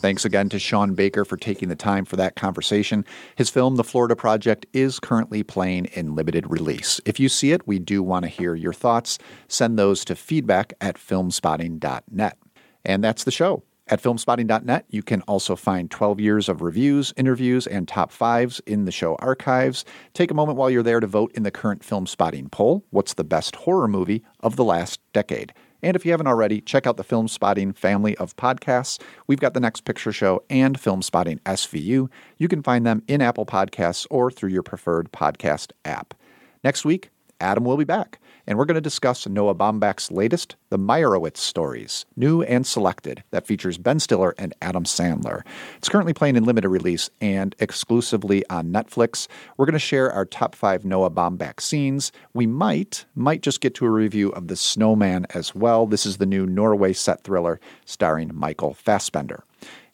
Thanks again to Sean Baker for taking the time for that conversation. His film, The Florida Project, is currently playing in limited release. If you see it, we do want to hear your thoughts. Send those to feedback at filmspotting.net. And that's the show. At filmspotting.net, you can also find 12 years of reviews, interviews, and top fives in the show archives. Take a moment while you're there to vote in the current Filmspotting poll. What's the best horror movie of the last decade? And if you haven't already, check out the Filmspotting family of podcasts. We've got the Next Picture Show and Filmspotting SVU. You can find them in Apple Podcasts or through your preferred podcast app. Next week, Adam will be back, and we're going to discuss Noah Baumbach's latest, The Meyerowitz Stories, new and selected, that features Ben Stiller and Adam Sandler. It's currently playing in limited release and exclusively on Netflix. We're going to share our top five Noah Baumbach scenes. We might, might just get to a review of The Snowman as well. This is the new Norway set thriller starring Michael Fassbender.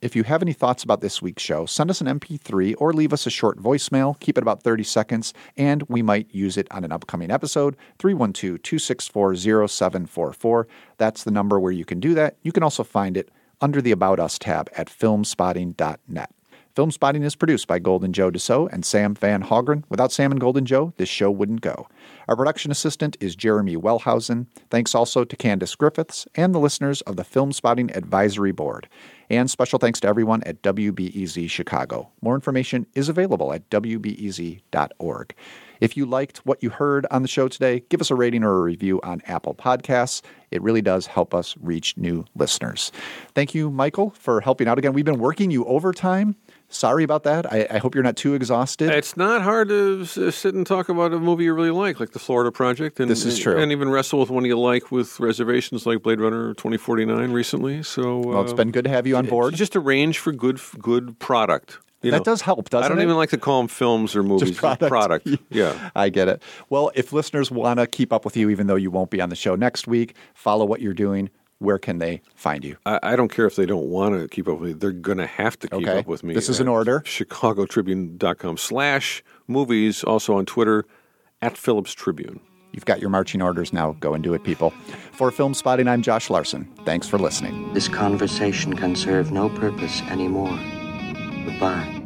If you have any thoughts about this week's show, send us an MP3 or leave us a short voicemail. Keep it about 30 seconds, and we might use it on an upcoming episode. 312 264 0744. That's the number where you can do that. You can also find it under the About Us tab at filmspotting.net. Filmspotting is produced by Golden Joe Dessauer and Sam Van Hallgren. Without Sam and Golden Joe, this show wouldn't go. Our production assistant is Jeremy Wellhausen. Thanks also to Candace Griffiths and the listeners of the Filmspotting Advisory Board. And special thanks to everyone at WBEZ Chicago. More information is available at WBEZ.org. If you liked what you heard on the show today, give us a rating or a review on Apple Podcasts. It really does help us reach new listeners. Thank you, Michael, for helping out again. We've been working you overtime. Sorry about that. I, I hope you're not too exhausted. It's not hard to s- sit and talk about a movie you really like, like The Florida Project. And, This is true. And even wrestle with one you like with reservations like Blade Runner 2049 recently. So, Well, it's uh, been good to have you on board. Just arrange for good good product. You That know, does help, doesn't it? I don't it? even like to call them films or movies. Just product. product. Yeah. I get it. Well, if listeners want to keep up with you, even though you won't be on the show next week, follow what you're doing, where can they find you? I, I don't care if they don't want to keep up with me. They're going to have to keep Okay. up with me. This is an order. ChicagoTribune.com slash movies. Also on Twitter, at Phillips Tribune. You've got your marching orders now. Go and do it, people. For Filmspotting, I'm Josh Larsen. Thanks for listening. This conversation can serve no purpose anymore. Goodbye.